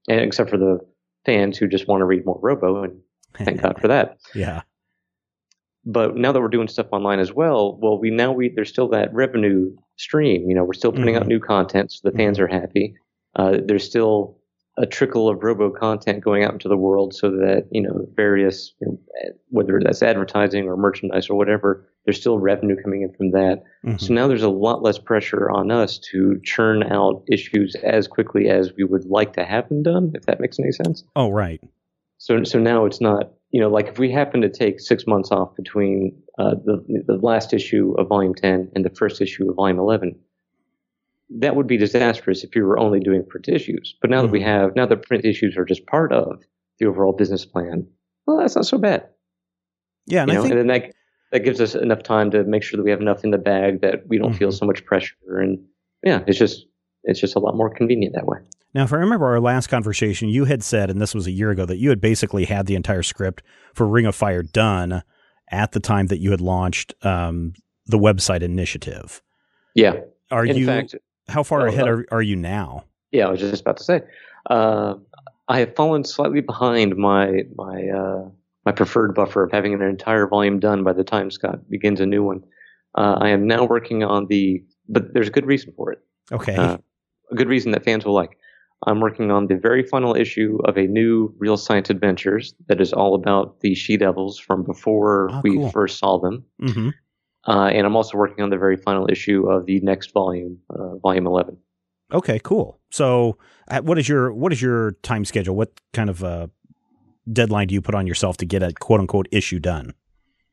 And except for the fans who just want to read more Robo, and thank God for that. Yeah. But now that we're doing stuff online as well, well, we now we there's still that revenue stream. You know, we're still putting out Mhm. new content, so the fans are happy. Uh, there's still a trickle of robo content going out into the world, so that you know various, you know, whether that's advertising or merchandise or whatever, there's still revenue coming in from that. Mhm. So now there's a lot less pressure on us to churn out issues as quickly as we would like to have them done. If that makes any sense. Oh, right. So so now it's not you know like if we happen to take six months off between uh, the the last issue of Volume Ten and the first issue of Volume Eleven, that would be disastrous if you were only doing print issues. But now that we have now that print issues are just part of the overall business plan, well, that's not so bad. Yeah, and you I think and then that that gives us enough time to make sure that we have enough in the bag that we don't feel Mm-hmm. so much pressure, and yeah, it's just it's just a lot more convenient that way. Now, if I remember our last conversation, you had said, and this was a year ago, that you had basically had the entire script for Ring of Fire done at the time that you had launched um, the website initiative. Yeah. Are In you? fact- how far Oh, ahead uh, are, are you now? Yeah, I was just about to say. Uh, I have fallen slightly behind my my uh, my preferred buffer of having an entire volume done by the time Scott begins a new one. Uh, I am now working on the, but there's a good reason for it. Okay. Uh, a good reason that fans will like. I'm working on the very final issue of a new Real Science Adventures that is all about the She Devils from before Oh, we cool. first saw them. hmm Uh, and I'm also working on the very final issue of the next volume, uh, volume 11. Okay, cool. So, uh, what is your what is your time schedule? What kind of uh, deadline do you put on yourself to get a quote unquote issue done?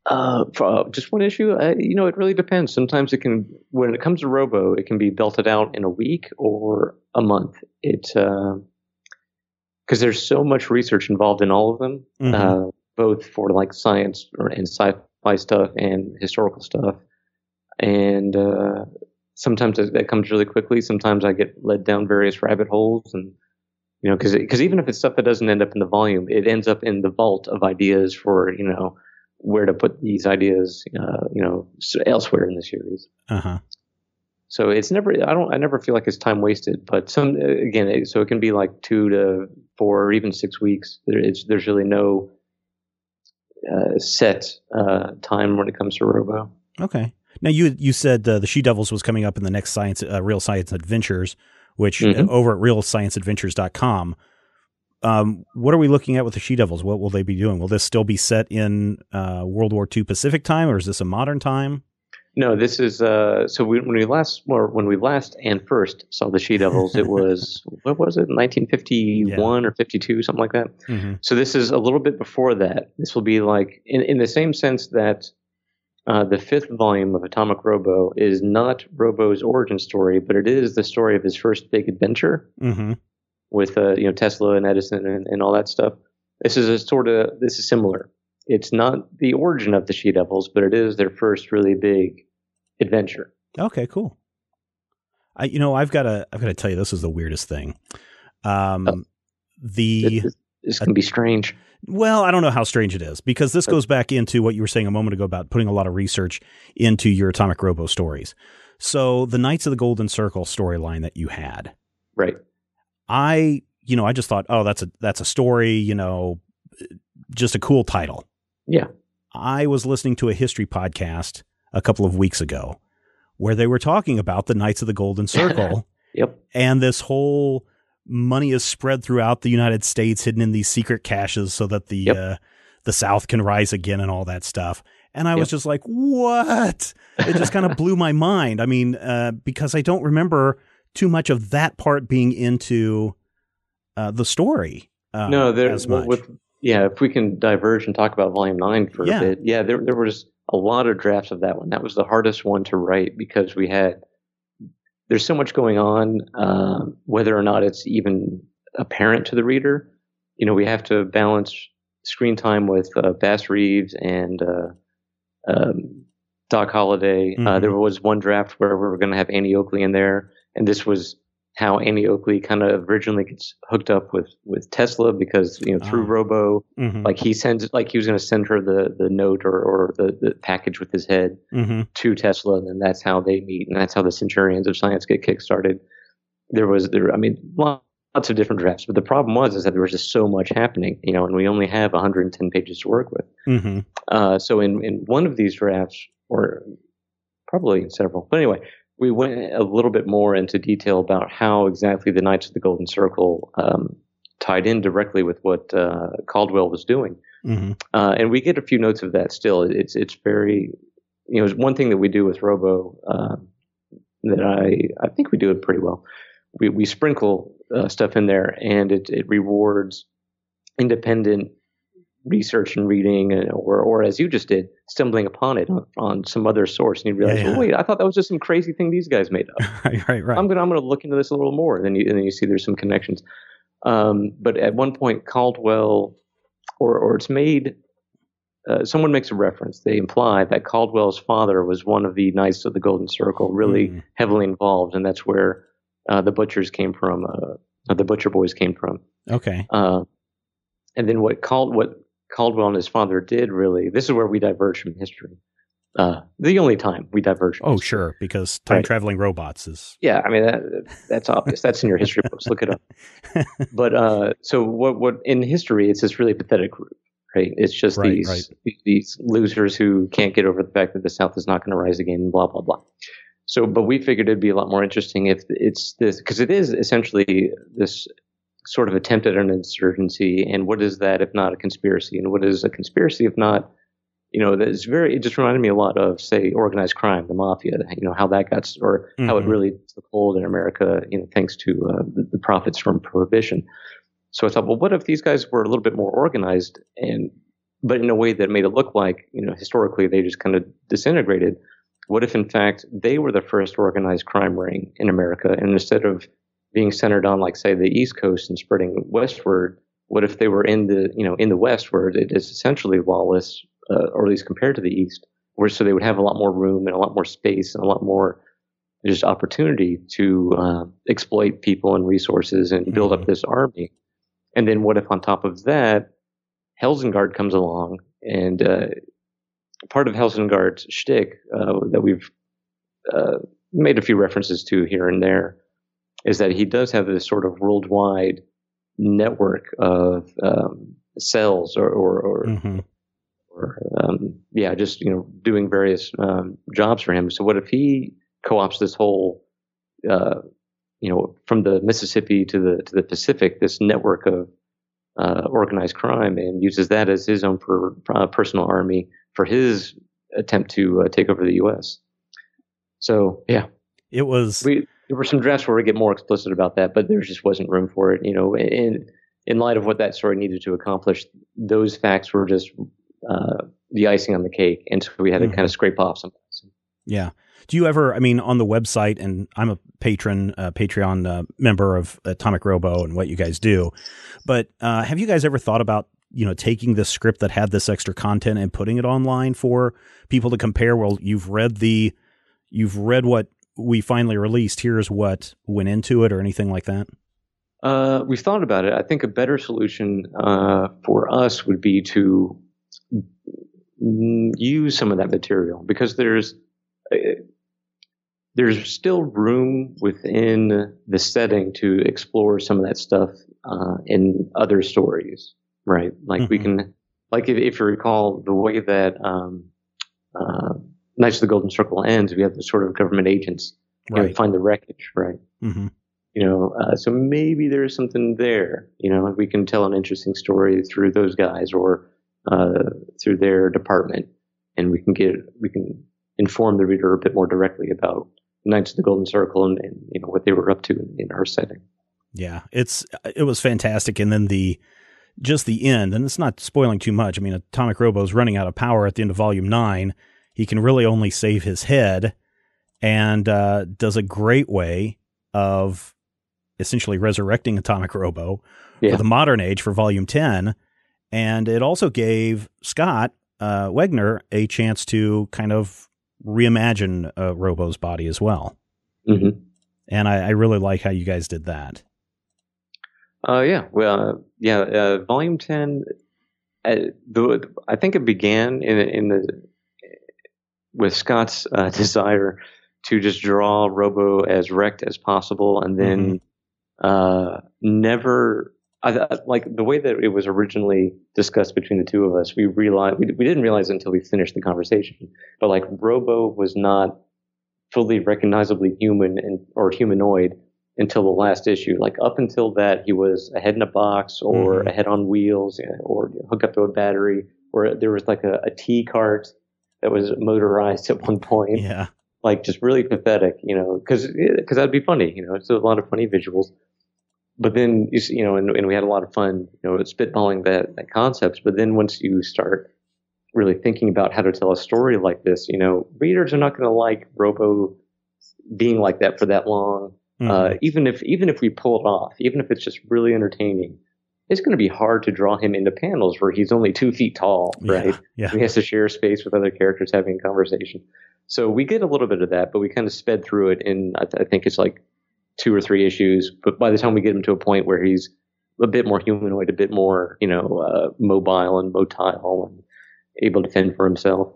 Uh, for, uh, just one issue. Uh, you know, it really depends. Sometimes it can, when it comes to Robo, it can be belted out in a week or a month. It because there's so much research involved in all of them, Mhm. uh, both for like science or, and sci-fi stuff and historical stuff. And uh, sometimes it, that comes really quickly. Sometimes I get led down various rabbit holes, and you know, because because even if it's stuff that doesn't end up in the volume, it ends up in the vault of ideas for you know where to put these ideas, uh, you know, elsewhere in the series. Uh huh. So it's never, I don't, I never feel like it's time wasted. But some, again, so it can be like two to four or even six weeks. There, there's really no uh, set uh, time when it comes to Robo. Okay. Now you you said uh, the She Devils was coming up in the next science uh, Real Science Adventures, which uh, over at realscienceadventures.com. Um, what are we looking at with the She Devils? What will they be doing? Will this still be set in uh, World War II Pacific time, or is this a modern time? No, this is uh, so we, when we last or when we last and first saw the She Devils, it was what was it, 1951 or 52, something like that. Mhm. So this is a little bit before that. This will be like in in the same sense that uh, the fifth volume of Atomic Robo is not Robo's origin story, but it is the story of his first big adventure Mm-hmm. with uh, you know Tesla and Edison and, and all that stuff. This is a sort of this is similar. It's not the origin of the She Devils, but it is their first really big adventure. Okay, cool. I you know I've got to I've got to tell you this is the weirdest thing. Um, the This, this can be strange. Well, I don't know how strange it is because this uh, goes back into what you were saying a moment ago about putting a lot of research into your Atomic Robo stories. So the Knights of the Golden Circle storyline that you had, Right. I you know I just thought, oh, that's a that's a story, you know, just a cool title. Yeah. I was listening to a history podcast a couple of weeks ago where they were talking about the Knights of the Golden Circle Yep. and this whole money is spread throughout the United States, hidden in these secret caches, so that the Yep. uh, the South can rise again and all that stuff. And I was just like, "What?" It just kind of blew my mind. I mean, uh, because I don't remember too much of that part being into uh, the story. Uh, no, there as much. with yeah. If we can diverge and talk about Volume Nine for Yeah. a bit, yeah, there there was a lot of drafts of that one. That was the hardest one to write because we had there's so much going on, uh, whether or not it's even apparent to the reader. You know, we have to balance screen time with uh, Bass Reeves and uh, um, Doc Holliday. Uh, Mhm. there was one draft where we were going to have Annie Oakley in there, and this was how Annie Oakley kind of originally gets hooked up with with Tesla because you know through Oh. Robo, Mhm. like he sends like he was going to send her the the note or or the, the package with his head Mhm. to Tesla, and then that's how they meet, and that's how the Centurions of Science get kickstarted. There was there, I mean, lots of different drafts, but the problem was is that there was just so much happening, you know, and we only have 110 pages to work with. Mhm. Uh, so in in one of these drafts, or probably in several, but anyway, we went a little bit more into detail about how exactly the Knights of the Golden Circle um, tied in directly with what uh, Caldwell was doing. Mhm. Uh, and we get a few notes of that still. It's it's very, you know, it's one thing that we do with Robo uh, that I I think we do it pretty well. We we sprinkle uh, stuff in there, and it it rewards independent research and reading, or or as you just did, stumbling upon it on, on some other source, and you realize, Yeah, yeah. oh, wait, I thought that was just some crazy thing these guys made up. right, right, right. I'm gonna I'm gonna look into this a little more. And then you and then you see there's some connections. Um, but at one point, Caldwell, or or it's made. Uh, someone makes a reference. They imply that Caldwell's father was one of the Knights of the Golden Circle, really Mm. heavily involved, and that's where uh, the butchers came from. Uh, the butcher boys came from. okay. Uh, and then what called what Caldwell and his father did really. This is where we diverge from history. Uh, the only time we diverge. From Oh, history. sure, because time Right. traveling robots is Yeah, I mean that, that's obvious. That's in your history books. Look it up. But uh, so what? What in history? It's this really pathetic group, right? It's just Right, these right. these losers who can't get over the fact that the South is not going to rise again. Blah blah blah. So, but we figured it'd be a lot more interesting if it's this because it is essentially this sort of attempt at an insurgency. And what is that if not a conspiracy? And what is a conspiracy if not you know, that's very, it just reminded me a lot of, say, organized crime, the mafia, you know, how that got, or how it Mhm. really took hold in America, you know, thanks to uh, the, the profits from prohibition. So I thought, well, what if these guys were a little bit more organized and, but in a way that made it look like, you know, historically they just kind of disintegrated. What if, in fact, they were the first organized crime ring in America, and instead of being centered on, like, say, the East Coast and spreading westward, what if they were in the, you know, in the West, where it is essentially lawless, uh, or at least compared to the East, where so they would have a lot more room and a lot more space and a lot more just opportunity to uh, exploit people and resources and build up this army. And then what if on top of that, Helsingard comes along and uh, part of Helsingard's shtick uh, that we've uh, made a few references to here and there is that he does have this sort of worldwide network of um, cells or, or, or Mhm. or um, yeah, just you know doing various um, jobs for him. So what if he co-ops this whole, uh, you know, from the Mississippi to the to the Pacific, this network of uh, organized crime, and uses that as his own per, uh, personal army for his attempt to uh, take over the U.S. So yeah, It was we there were some drafts where we get more explicit about that, but there just wasn't room for it. You know, in in light of what that story needed to accomplish, those facts were just uh, the icing on the cake, and so we had to Mhm. kind of scrape off some. Yeah. Do you ever, I mean, on the website, and I'm a patron, uh, Patreon uh, member of Atomic Robo and what you guys do, but uh, have you guys ever thought about, you know, taking this script that had this extra content and putting it online for people to compare? Well, you've read the, you've read what we finally released. Here's what went into it or anything like that? Uh, we've thought about it. I think a better solution uh, for us would be to use some of that material because there's uh, there's still room within the setting to explore some of that stuff uh, in other stories, right? Like mm-hmm. we can, like if, if, you recall the way that um, uh, Knights of the Golden Circle ends, we have the sort of government agents right. know, find the wreckage, right? Mm-hmm. You know, uh, so maybe there's something there. You know, we can tell an interesting story through those guys or uh, through their department, and we can get we can inform the reader a bit more directly about Knights of the Golden Circle and, and you know what they were up to in, in our setting. Yeah, it's it was fantastic, and then the just the end, and it's not spoiling too much. I mean, Atomic Robo's running out of power at the end of Volume Nine. He can really only save his head, and uh, does a great way of essentially resurrecting Atomic Robo yeah. for the modern age for Volume Ten, and it also gave Scott uh, Wegener a chance to kind of reimagine uh, Robo's body as well. Mm-hmm. And I, I, really like how you guys did that. Uh, yeah, well, uh, yeah, uh, Volume Ten. Uh, the, I think it began in in the with Scott's uh, desire to just draw Robo as wrecked as possible, and then mm-hmm. never I, like the way that it was originally discussed between the two of us, we realized we, we didn't realize it until we finished the conversation. But like Robo was not fully recognizably human and or humanoid until the last issue. Like up until that, he was a head in a box or mm-hmm. a head on wheels or hooked up to a battery, or there was like a, a T cart that was motorized at one point. Yeah, like just really pathetic, you know, because because that'd be funny, you know. It's a lot of funny visuals but then you see, you know, and, and, we had a lot of fun, you know, spitballing that, that concepts. But then once you start really thinking about how to tell a story like this, you know, readers are not going to like Robo being like that for that long. Mm-hmm. Uh, even if even if we pull it off, even if it's just really entertaining, it's going to be hard to draw him into panels where he's only two feet tall, right? Yeah, yeah. He has to share space with other characters having a conversation. So we get a little bit of that, but we kind of sped through it in I, th- I think it's like two or three issues. But by the time we get him to a point where he's a bit more humanoid, a bit more, you know, uh, mobile and motile and able to fend for himself.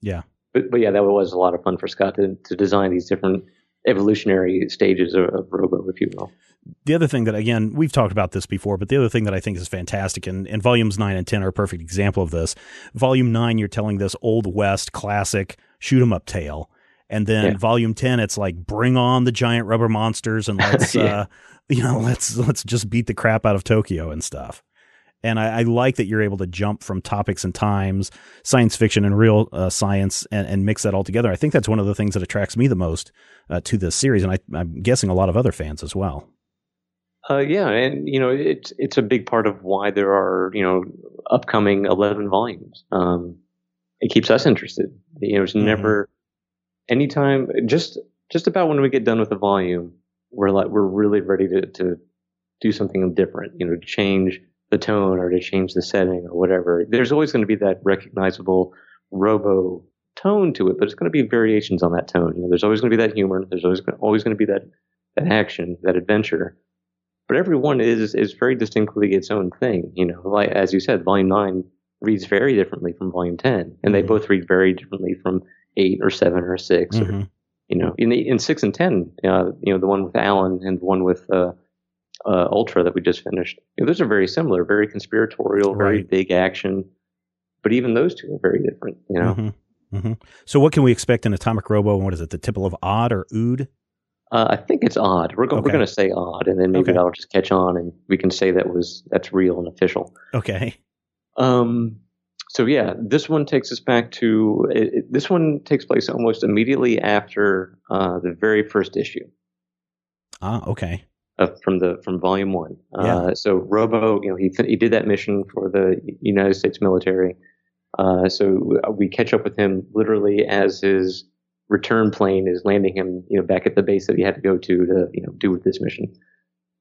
Yeah. But, but yeah, that was a lot of fun for Scott to, to design these different evolutionary stages of, of Robo, if you will. The other thing that, again, we've talked about this before, but the other thing that I think is fantastic, and, and volumes 9 and 10 are a perfect example of this. Volume 9, you're telling this Old West classic shoot 'em up tale and then yeah. volume 10 it's like bring on the giant rubber monsters and let's yeah. uh you know let's let's just beat the crap out of tokyo and stuff and I, I, like that you're able to jump from topics and times, science fiction and real uh, science, and, and, mix that all together. I think that's one of the things that attracts me the most uh, to this series, and I, am guessing a lot of other fans as well. Uh, yeah, and you know it's it's a big part of why there are you know upcoming eleven volumes. Um, it keeps us interested. You know, it's mm-hmm. never anytime, just just about when we get done with the volume, we're like we're really ready to to do something different. You know, to change the tone or to change the setting or whatever. There's always going to be that recognizable robo tone to it, but it's going to be variations on that tone. You know, there's always going to be that humor. There's always always going to be that that action, that adventure. But every one is is very distinctly its own thing. You know, like as you said, Volume Nine reads very differently from Volume Ten, and mm-hmm. they both read very differently from eight or seven or 6 mm-hmm. or you know in the in six and ten uh, you know the one with Alan and the one with uh, uh, Ultra that we just finished you know, those are very similar very conspiratorial right. very big action but even those two are very different you know mm-hmm. Mm-hmm. so what can we expect in Atomic Robo what is it the Temple of odd or ood uh, I think it's odd. We're, go- okay. we're going to say odd, and then maybe okay. that'll just catch on, and we can say that was that's real and official. Okay. Um, so yeah, this one takes us back to it, this one takes place almost immediately after uh, the very first issue. Ah, okay. Uh, from the from volume one. Yeah. Uh, so Robo, you know, he he did that mission for the United States military. Uh, so we catch up with him literally as his return plane is landing him, you know, back at the base that he had to go to to you know do with this mission.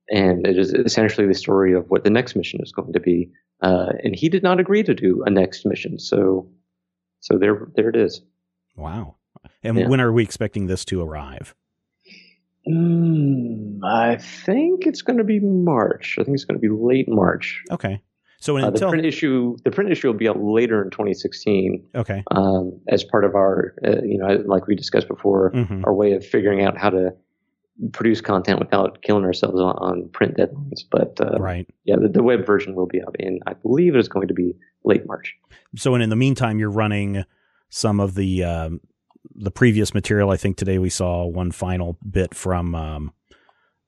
And it is essentially the story of what the next mission is going to be. Uh, and he did not agree to do a next mission. So, so there, there it is. Wow. And yeah. when are we expecting this to arrive? Mm, I think it's going to be March. I think it's going to be late March. Okay. So Uh, the print issue, the print issue will be out later in 2016 okay, um, as part of our, uh, you know, like we discussed before, Mhm. our way of figuring out how to produce content without killing ourselves on, on print deadlines. But uh, right. yeah, the, the web version will be out in, I believe it is going to be late March. So and in the meantime, you're running some of the um, the previous material. I think today we saw one final bit from. Um,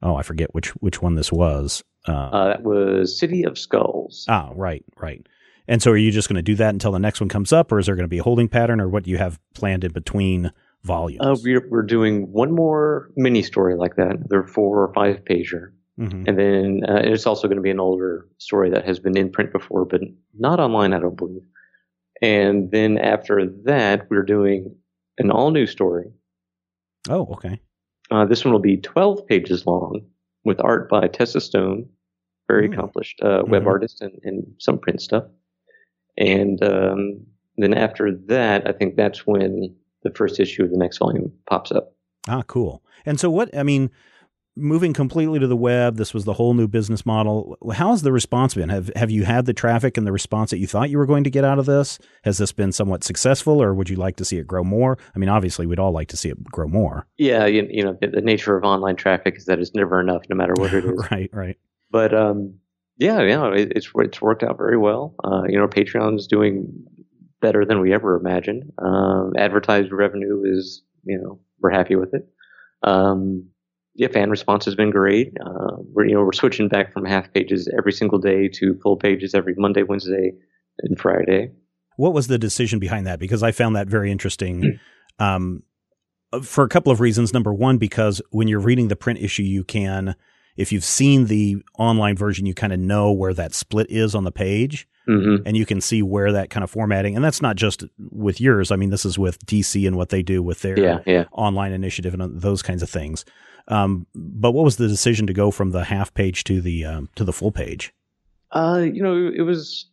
oh, I forget which which one this was. Uh, Uh, that was City of Skulls. ah, right, right. And so, are you just going to do that until the next one comes up, or is there going to be a holding pattern, or what do you have planned in between volumes? Uh, we're, we're doing one more mini story like that. They're four or five pager. Mhm. And then uh, it's also going to be an older story that has been in print before, but not online, I don't believe. And then after that, we're doing an all new story. Oh, okay. Uh, this one will be 12 pages long with art by Tessa Stone, very Hmm. accomplished uh, web Mhm. artist and, and some print stuff. And um, then after that, I think that's when the first issue of the next volume pops up. Ah, cool. And so, what I mean, moving completely to the web, this was the whole new business model. How has the response been? Have Have you had the traffic and the response that you thought you were going to get out of this? Has this been somewhat successful, or would you like to see it grow more? I mean, obviously, we'd all like to see it grow more. Yeah, you, you know, the, nature of online traffic is that it's never enough, no matter what it is. right, right. But um, yeah, yeah, it, it's it's worked out very well. Uh, you know, Patreon's doing better than we ever imagined. Um, advertised revenue is, you know, we're happy with it. Um, yeah, fan response has been great. Uh, we're you know we're switching back from half pages every single day to full pages every Monday, Wednesday, and Friday. What was the decision behind that? Because I found that very interesting. um, for a couple of reasons. Number one, because when you're reading the print issue, you can, if you've seen the online version, you kind of know where that split is on the page. Mm-hmm. and you can see where that kind of formatting and that's not just with yours i mean this is with dc and what they do with their Yeah, yeah. online initiative and those kinds of things um, but what was the decision to go from the half page to the um, to the full page Uh, you know, it was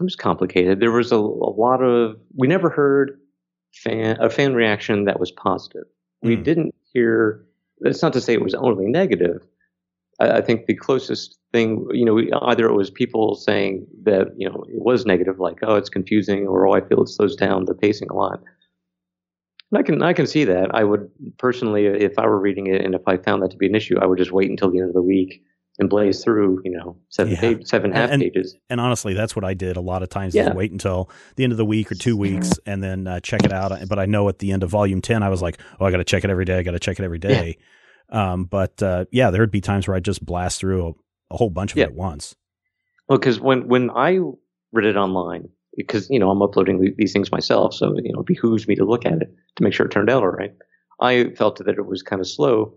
it was complicated. There was a, a lot of we never heard fan a fan reaction that was positive. We Mm. didn't hear. That's not to say it was only negative. I, I think the closest thing, you know, we- either it was people saying that you know it was negative, like oh it's confusing, or oh I feel it slows down the pacing a lot. And I can I can see that. I would personally, if I were reading it and if I found that to be an issue, I would just wait until the end of the week and blaze through, you know, seven Yeah. page, seven half and, pages. and honestly that's what i did a lot of times Yeah. wait until the end of the week or two weeks and then uh, check it out but i know at the end of volume 10 i was like oh i gotta check it every day i gotta check it every day um, but uh, yeah there'd be times where i'd just blast through a, a whole bunch of Yeah. it at once Well, because when when I read it online, because you know I'm uploading these things myself, so you know it behooves me to look at it to make sure it turned out all right. I felt that it was kind of slow,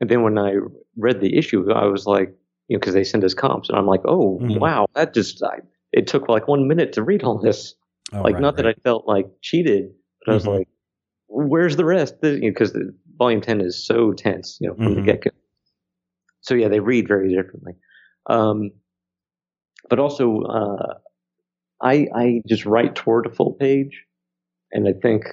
and then when I read the issue, I was like, you know, because they send us comps, and I'm like, oh Mhm. wow, that just I, it took like one minute to read all this. oh, like right, not that. I felt like cheated, but I was Mhm. like, where's the rest? Because the volume ten is so tense, you know, from the Mhm. get go. So yeah, they read very differently. Um, but also, uh, I I just write toward a full page, and I think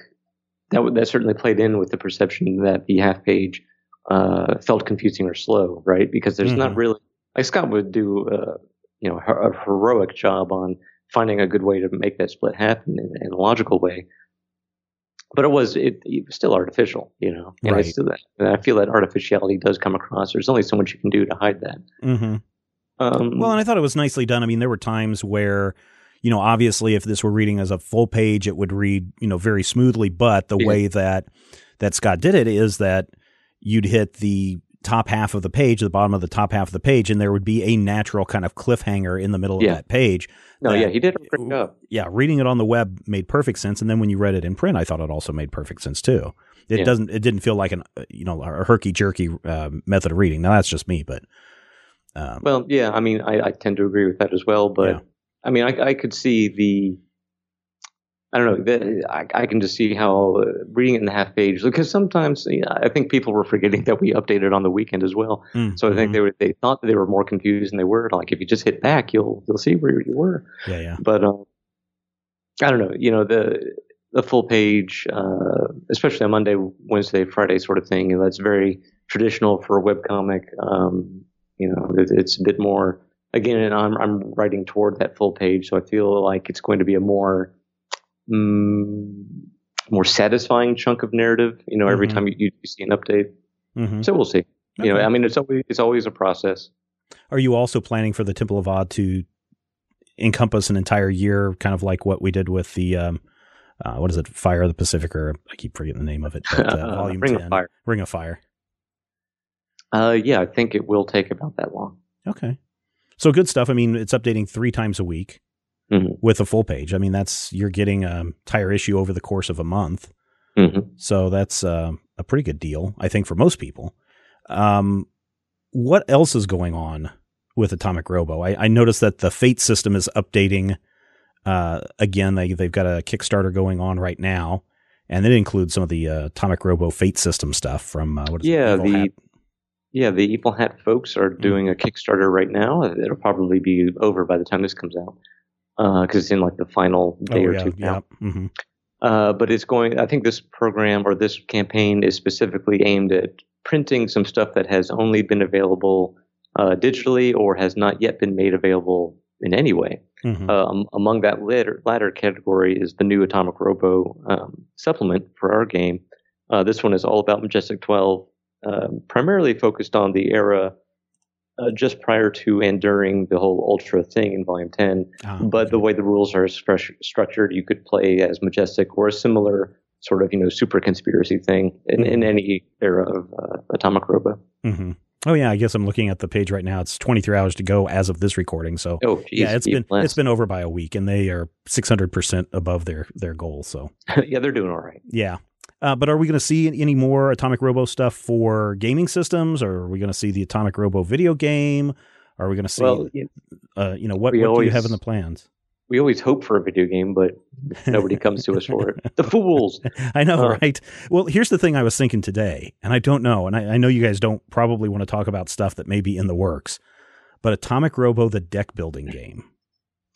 that that certainly played in with the perception that the half page uh, felt confusing or slow, right? Because there's not Mhm. really like Scott would do, uh, you know, a heroic job on finding a good way to make that split happen in, in a logical way. But it was it, it was still artificial, you know, and Right. still. And I feel that artificiality does come across. There's only so much you can do to hide that. mm-hmm. Um, Well, and I thought it was nicely done. I mean, there were times where, you know, obviously if this were reading as a full page, it would read, you know, very smoothly. But the Yeah. way that that Scott did it is that you'd hit the top half of the page, the bottom of the top half of the page, and there would be a natural kind of cliffhanger in the middle Yeah. of that page. no, that- yeah, he did great job. Yeah, reading it on the web made perfect sense, and then when you read it in print, I thought it also made perfect sense too. It Yeah. doesn't. It didn't feel like an, you know, a herky jerky uh, method of reading. Now that's just me, but um, Well, yeah, I mean, I, I tend to agree with that as well. But Yeah. I mean, I, I could see the, I don't know, the, I, I can just see how uh, reading it in the half page because sometimes you know, I think people were forgetting that we updated on the weekend as well. mm, So I think mhm. they were they thought that they were more confused than they were. Like if you just hit back, you'll you'll see where you were. yeah, yeah. But um, I don't know. You know the the full page, uh, especially on Monday, Wednesday, Friday sort of thing. You know, that's very traditional for a webcomic. Um, you know, it, it's a bit more again, and I'm I'm writing toward that full page, so I feel like it's going to be a more mm, more satisfying chunk of narrative. You know, every Mhm. time you, you see an update. Mhm. So we'll see. You know, I mean, it's always it's always a process. Are you also planning for the Temple of Odd to encompass an entire year, kind of like what we did with the um, uh, what is it, Fire of the Pacific, or I keep forgetting the name of it, but, uh, Volume Ring of 10, Fire. Ring of Fire. Uh, yeah, I think it will take about that long. Okay, so good stuff. I mean, it's updating three times a week Mhm. with a full page. I mean, that's you're getting a entire issue over the course of a month. Mhm. So that's uh, a pretty good deal, I think, for most people. Um, what else is going on with Atomic Robo? I, I noticed that the Fate system is updating. Uh, again, they they've got a Kickstarter going on right now, and it includes some of the uh, Atomic Robo Fate system stuff from uh, what is Yeah, it? The Hat? Yeah the Evil Hat folks are doing a Kickstarter right now. It'll probably be over by the time this comes out because it's in like the final day oh, or yeah, two now. yeah. hmm Uh, but it's going. I think this program or this campaign is specifically aimed at printing some stuff that has only been available uh, digitally or has not yet been made available in any way. hmm Um, among that latter, latter category is the new Atomic Robo um, supplement for our game. Uh, this one is all about Majestic 12, um, primarily focused on the era uh, just prior to and during the whole Ultra thing in Volume 10. Ah, But the way the rules are stru- structured, you could play as Majestic or a similar sort of you know super conspiracy thing in, in any era of uh, Atomic Robo. hmm Oh yeah, I guess I'm looking at the page right now. It's 23 hours to go as of this recording. So Oh, geez, yeah, it's been it's been over by a week, and they are 600 percent above their their goal. So yeah, they're doing all right. yeah. Uh, but are we going to see any more Atomic Robo stuff for gaming systems, or are we going to see the Atomic Robo video game? Are we going to see, Well, you- uh, you know, what, what do you have in the plans? we always hope for a video game, but nobody comes to us for it. The fools. I know, Uh, right? Well, here's the thing I was thinking today, and I don't know, and I, I know you guys don't probably want to talk about stuff that may be in the works, but Atomic Robo, the deck building game.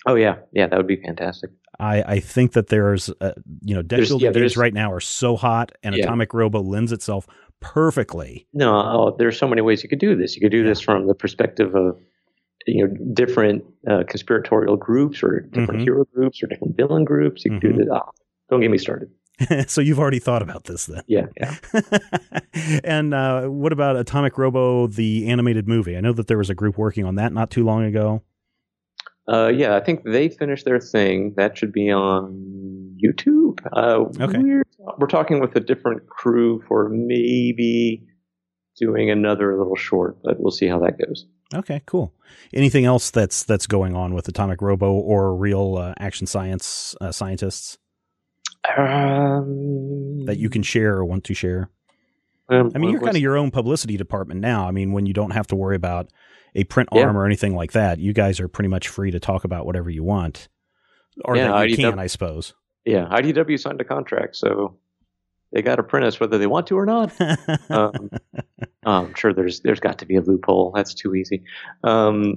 Oh yeah, yeah, that would be fantastic. I, I think that there's, uh, you know, deck building yeah, games right now are so hot, and Yeah. Atomic Robo lends itself perfectly. No, oh, there's so many ways you could do this. You could do this from the perspective of you know different uh, conspiratorial groups or different Mhm. hero groups or different villain groups. You could do Mhm. this. Oh, don't get me started. so you've already thought about this then. Yeah, yeah. and uh, what about Atomic Robo, the animated movie? I know that there was a group working on that not too long ago. Uh, yeah, I think they finished their thing. That should be on YouTube. Uh, Okay. We're, we're talking with a different crew for maybe doing another little short, but we'll see how that goes. Okay, cool. Anything else that's that's going on with Atomic Robo or real uh, action science uh, scientists Um, that you can share or want to share? um, I mean, you're kind of your own publicity department now. I mean, when you don't have to worry about a print Yeah. arm or anything like that, you guys are pretty much free to talk about whatever you want, or Yeah, that you IDW can, I suppose. Yeah, IDW signed a contract, so they got to print us whether they want to or not. um, I'm sure there's there's got to be a loophole. That's too easy. Um,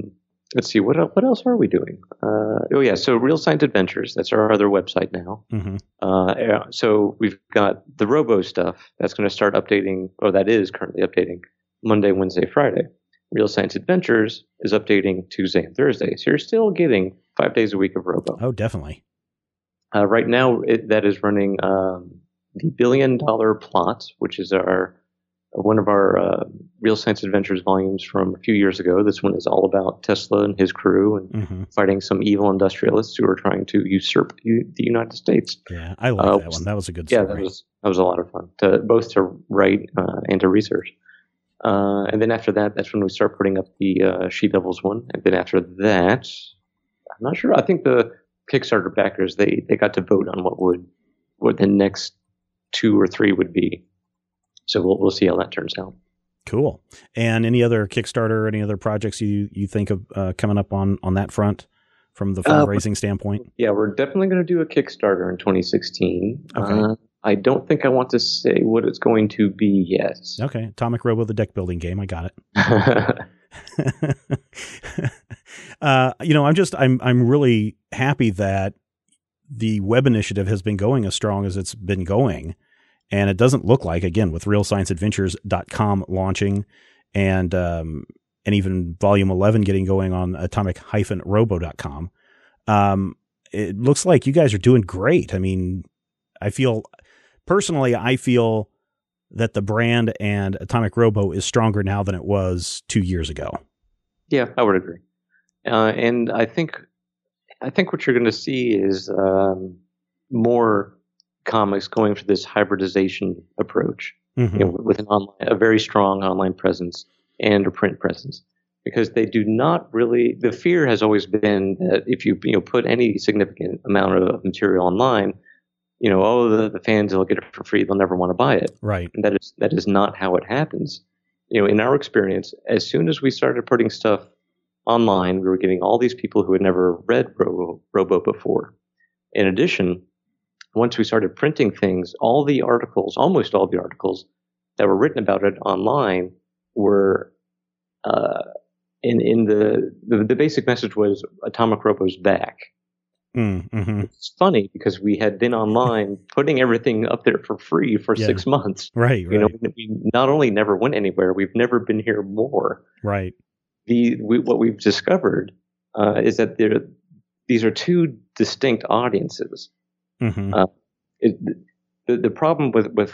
let's see what what else are we doing? Uh, oh yeah, so Real Science Adventures. That's our other website now. hmm Uh, so we've got the Robo stuff that's going to start updating, or that is currently updating Monday, Wednesday, Friday. Real Science Adventures is updating Tuesday and Thursday. So you're still getting five days a week of Robo. Oh, definitely. Uh, right now, it, that is running um, the Billion Dollar Plot, which is our one of our uh, Real Science Adventures volumes from a few years ago. This one is all about Tesla and his crew and hmm fighting some evil industrialists who are trying to usurp u- the United States. Yeah, I like Uh, that one. That was a good Yeah, story. that was that was a lot of fun to both to write uh, and to research. Uh, and then after that, that's when we start putting up the uh, She Devils one. And then after that, I'm not sure. I think the Kickstarter backers they they got to vote on what would what the next two or three would be. So we'll we'll see how that turns out. Cool. And any other Kickstarter, any other projects you you think of uh, coming up on on that front from the Uh, fundraising standpoint? Yeah, we're definitely going to do a Kickstarter in 2016. Okay. I don't think I want to say what it's going to be yet. Okay, Atomic Robo, the deck building game. I got it. uh, you know, I'm just I'm I'm really happy that the web initiative has been going as strong as it's been going. And it doesn't look like, again, with realscienceadventures.com launching and um and even volume 11 getting going on atomic-robo.com. Um, it looks like you guys are doing great. I mean, I feel personally, I feel that the brand and Atomic Robo is stronger now than it was two years ago. Yeah, I would agree. Uh, and I think, I think what you're going to see is um, more comics going for this hybridization approach, Mhm. you know, with an online, a very strong online presence and a print presence, because they do not really. The fear has always been that if you you know put any significant amount of material online, you know, oh the, the fans will get it for free, they'll never want to buy it. Right. And that is that is not how it happens. You know, in our experience, as soon as we started putting stuff online, we were getting all these people who had never read Robo, Robo before. In addition, once we started printing things, all the articles, almost all the articles that were written about it online were uh, in in the, the the basic message was Atomic Robo's back. Mm, hmm It's funny because we had been online putting everything up there for free for Yeah. six months. Right. You know, we not only never went anywhere, we've never been here more. Right. The we, what we've discovered uh, is that there these are two distinct audiences. hmm Uh, it, the the problem with with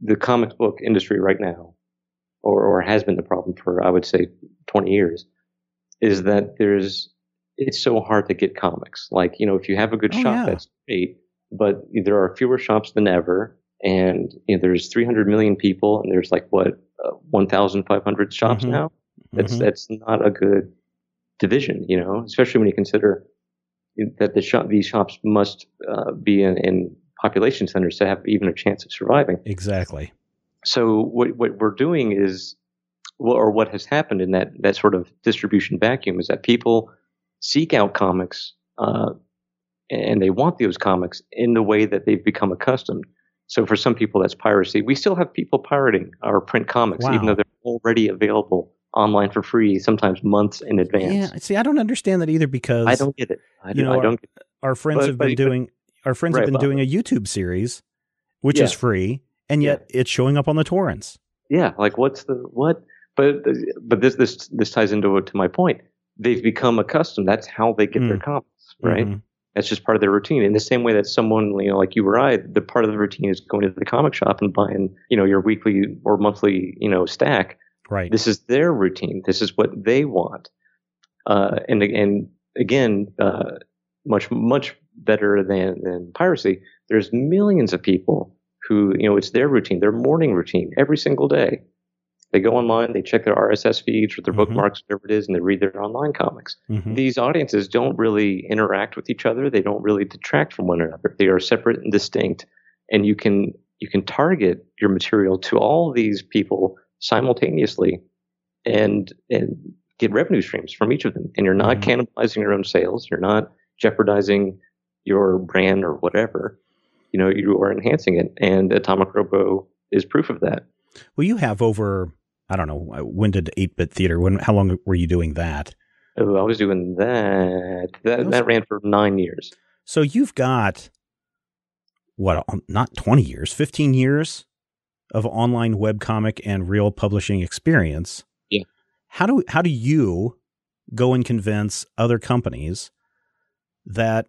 the comic book industry right now, or or has been the problem for I would say twenty years, is that there's it's so hard to get comics. Like you know, if you have a good Oh, shop, yeah. that's great, but there are fewer shops than ever, and you know, there's 300 million people, and there's like what uh, 1,500 shops Mhm. now. That's Mhm. that's not a good division, you know, especially when you consider that the shop these shops must uh, be in, in population centers to have even a chance of surviving. Exactly. So what what we're doing is, well, or what has happened in that that sort of distribution vacuum is that people seek out comics, uh, and they want those comics in the way that they've become accustomed. So for some people, that's piracy. We still have people pirating our print comics, Wow. even though they're already available online for free, sometimes months in advance. Yeah. See, I don't understand that either because I don't get it. I, you don't- know, I don't. Get our friends But- have been but- doing our friends Right, have been well- doing a YouTube series, which is free, and yet it's showing up on the torrents. Yeah, like what's the what? But but this this this ties into to my point. They've become accustomed. That's how they get their Mm. comics, right? Mhm. That's just part of their routine. In the same way that someone you know, like you or I, the part of the routine is going to the comic shop and buying you know your weekly or monthly you know stack. Right. This is their routine. This is what they want. Uh, and and again, uh, much much better than than piracy. There's millions of people who you know it's their routine, their morning routine every single day. They go online, they check their RSS feeds or their Mhm. bookmarks, whatever it is, and they read their online comics. Mhm. These audiences don't really interact with each other. They don't really detract from one another. They are separate and distinct, and you can you can target your material to all these people simultaneously, and and get revenue streams from each of them. And you're not Mhm. cannibalizing your own sales. You're not jeopardizing your brand or whatever. You know, you are enhancing it, and Atomic Robo is proof of that. Well, you have over. I don't know when did Eight Bit Theater. When? How long were you doing that? Oh, I was doing that. That Those- that ran for nine years. So you've got what? um, Not twenty years, fifteen years of online webcomic and real publishing experience. Yeah. How do how do you go and convince other companies that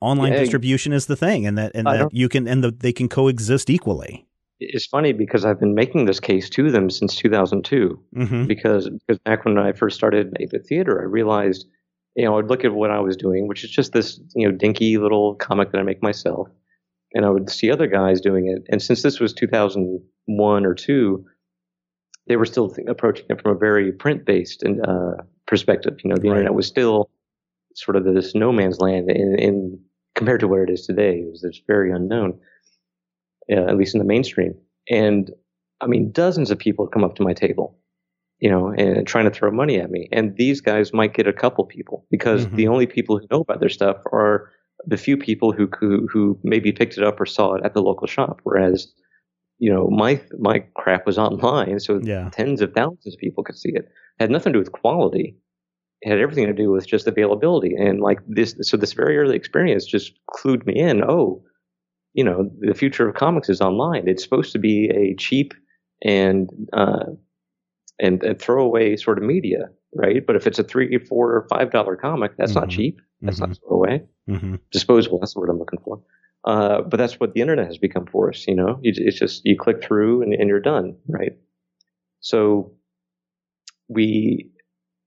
online Yeah. distribution is the thing and that and I that you can and that they can coexist equally? It's funny because I've been making this case to them since 2002. Mm-hmm. Because because back when I first started at the theater, I realized, you know, I'd look at what I was doing, which is just this, you know, dinky little comic that I make myself, and I would see other guys doing it. And since this was 2001 or two, they were still th- approaching it from a very print-based and uh, perspective. You know, the Right. internet was still sort of this no man's land in, in compared to what it is today. It was it's very unknown, uh, at least in the mainstream. And I mean, dozens of people come up to my table, you know, and trying to throw money at me. And these guys might get a couple people because Mhm. the only people who know about their stuff are the few people who, who who maybe picked it up or saw it at the local shop. Whereas, you know, my my crap was online, so Yeah. tens of thousands of people could see it. It had nothing to do with quality. It had everything to do with just availability. And like this, so this very early experience just clued me in. Oh, you know, the future of comics is online. It's supposed to be a cheap and uh, and, and throwaway sort of media. right? But if it's a three, four, or five dollar comic, that's not Mhm. cheap. That's Mhm. not throw away. hmm Disposable. That's the word I'm looking for. Uh, but that's what the internet has become for us. You know, you, it's just you click through and, and you're done, right? So we,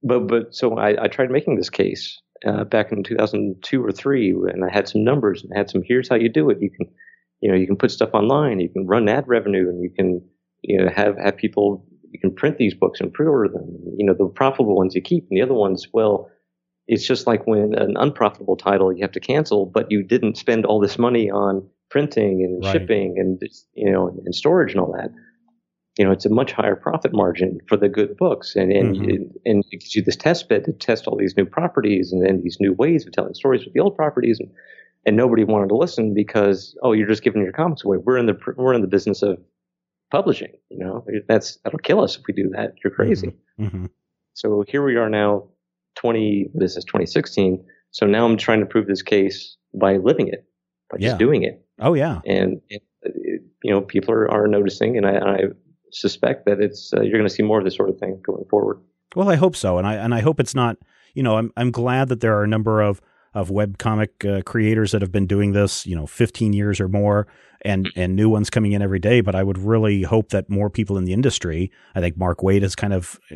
but but so I, I tried making this case uh, back in 2002 or three, and I had some numbers and I had some. Here's how you do it. You can, you know, you can put stuff online. You can run ad revenue, and you can, you know, have have people. You can print these books and pre-order them. You know, the profitable ones you keep, and the other ones, well, it's just like when an unprofitable title you have to cancel, but you didn't spend all this money on printing and Right. shipping and you know and storage and all that. You know, it's a much higher profit margin for the good books, and and Mhm. and it gives you this test bed to test all these new properties and then these new ways of telling stories with the old properties, and and nobody wanted to listen because oh, you're just giving your comics away. We're in the we're in the business of publishing. You know, that's that'll kill us if we do that. You're crazy. hmm So here we are now, 20, this is 2016. So now I'm trying to prove this case by living it, by Yeah. just doing it. Oh yeah. And, it, it- you know, people are, are noticing, and I, I suspect that it's, uh, you're going to see more of this sort of thing going forward. Well, I hope so, and I and I hope it's not. You know, I'm I'm glad that there are a number of of web comic uh, creators that have been doing this. You know, 15 years or more, and and new ones coming in every day. But I would really hope that more people in the industry. I think Mark Waid has kind of uh,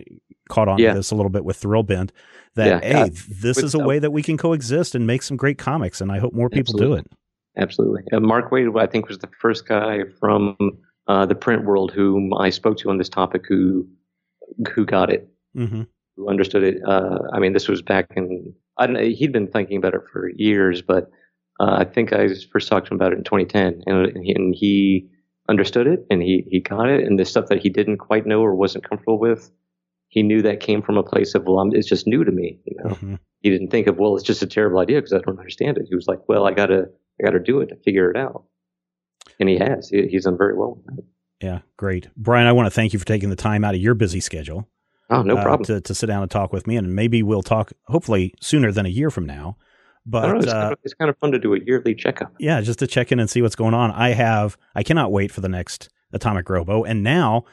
caught on Yeah. to this a little bit with Thrillbent. That Yeah, hey, uh, this with is a way that we can coexist and make some great comics, and I hope more people do it. Absolutely. Uh, Mark Waid, I think, was the first guy from uh, the print world whom I spoke to on this topic who who got it. hmm who understood it. Uh, I mean, this was back in, I don't know, he'd been thinking about it for years, but uh, I think I first talked to him about it in 2010, and, and, he, and he understood it and he, he got it. And the stuff that he didn't quite know or wasn't comfortable with, he knew that came from a place of, well, I'm, it's just new to me. You know, hmm he didn't think of, well, it's just a terrible idea because I don't understand it. He was like, well, I gotta, I gotta do it to figure it out. And he has. He, he's done very well. Yeah, great, Brian. I want to thank you for taking the time out of your busy schedule. Oh, no uh, problem. to, to sit down and talk with me. And maybe we'll talk hopefully sooner than a year from now. Don't know, But it's, uh, kind of, it's kind of fun to do a yearly checkup. yeah, just to check in and see what's going on. I have, I cannot wait for the next Atomic Robo. And now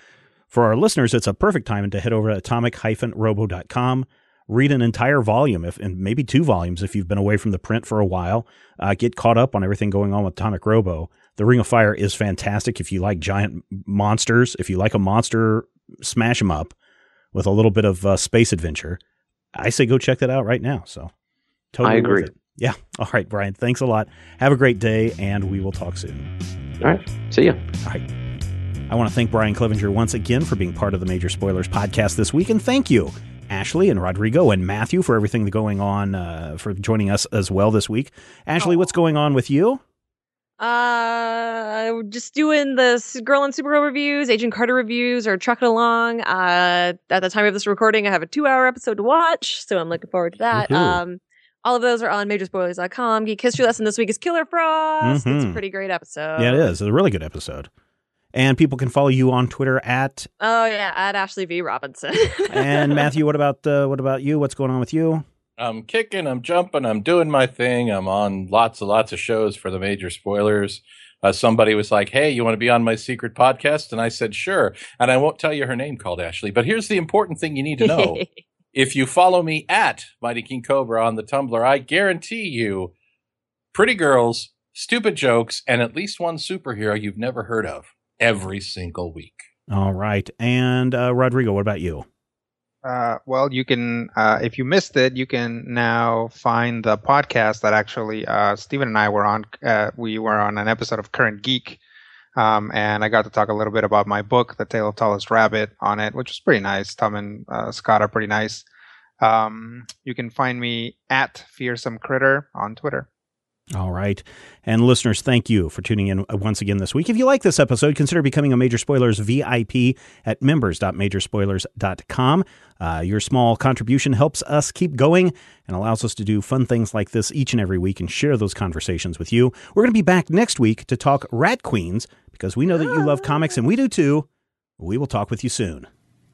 for our listeners, it's a perfect time to head over to atomic-robo.com, read an entire volume, if and maybe two volumes if you've been away from the print for a while. Uh, get caught up on everything going on with Atomic Robo. The Ring of Fire is fantastic if you like giant monsters. If you like a monster, smash them up with a little bit of uh, space adventure. I say go check that out right now. So totally I worth agree. it. Yeah. All right, Brian. Thanks a lot. Have a great day, and we will talk soon. All right. See ya. All right. I want to thank Brian Clevinger once again for being part of the Major Spoilers podcast this week, and thank you, Ashley and Rodrigo and Matthew, for everything going on, uh, for joining us as well this week. Ashley, what's going on with you? Uh, just doing the Girl and Supergirl reviews, Agent Carter reviews, or trucking along. Uh, at the time of this recording, I have a two-hour episode to watch, so I'm looking forward to that. Woohoo. Um, all of those are on majorspoilers.com. Geek History Lesson this week is Killer Frost. It's a Mhm. pretty great episode. yeah, it is. It's a really good episode. And people can follow you on Twitter at Oh yeah, at Ashley V Robinson. and Matthew. What about uh, what about you? What's going on with you? I'm kicking, I'm jumping, I'm doing my thing. I'm on lots and lots of shows for the major spoilers. Uh, somebody was like, Hey, you want to be on my secret podcast? And I said, Sure. And I won't tell you her name called Ashley, but here's the important thing you need to know. if you follow me at Mighty King Cobra on the Tumblr, I guarantee you pretty girls, stupid jokes, and at least one superhero you've never heard of every single week. All right. And uh, Rodrigo, what about you? Uh, well, you can, uh, if you missed it, you can now find the podcast that actually uh, Stephen and I were on. Uh, we were on an episode of Current Geek, um, and I got to talk a little bit about my book, The Tale of Tallest Rabbit, on it, which was pretty nice. Tom and uh, Scott are pretty nice. Um, you can find me at Fearsome Critter on Twitter. All right. And listeners, thank you for tuning in uh, once again this week. If you like this episode, consider becoming a Major Spoilers VIP at members.majorspoilers.com. Uh, your small contribution helps us keep going and allows us to do fun things like this each and every week and share those conversations with you. We're going to be back next week to talk Rat Queens because we know that you love comics and we do too. We will talk with you soon.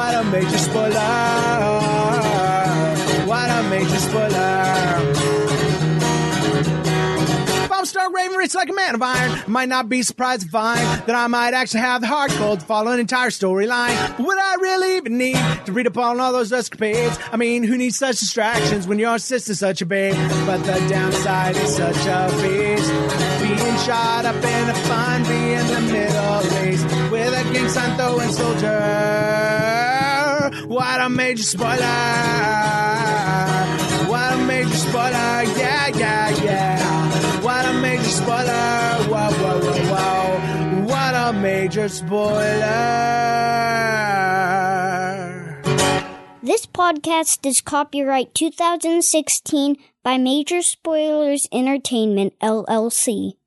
What a major spoiler! What a major spoiler! If I'm Stark Raven rich like a man of iron, might not be surprised to find that I might actually have the heart cold to follow an entire storyline. But would I really even need to read up on all those escapades? I mean, who needs such distractions when your sister's such a babe? But the downside is such a beast. Being shot up in a fun bee in the Middle East with a gang sign throwing soldier. What a major spoiler! What a major spoiler! Yeah, yeah, yeah! What a major spoiler! Whoa, whoa, whoa, whoa! What a major spoiler! This podcast is copyright 2016 by Major Spoilers Entertainment, LLC.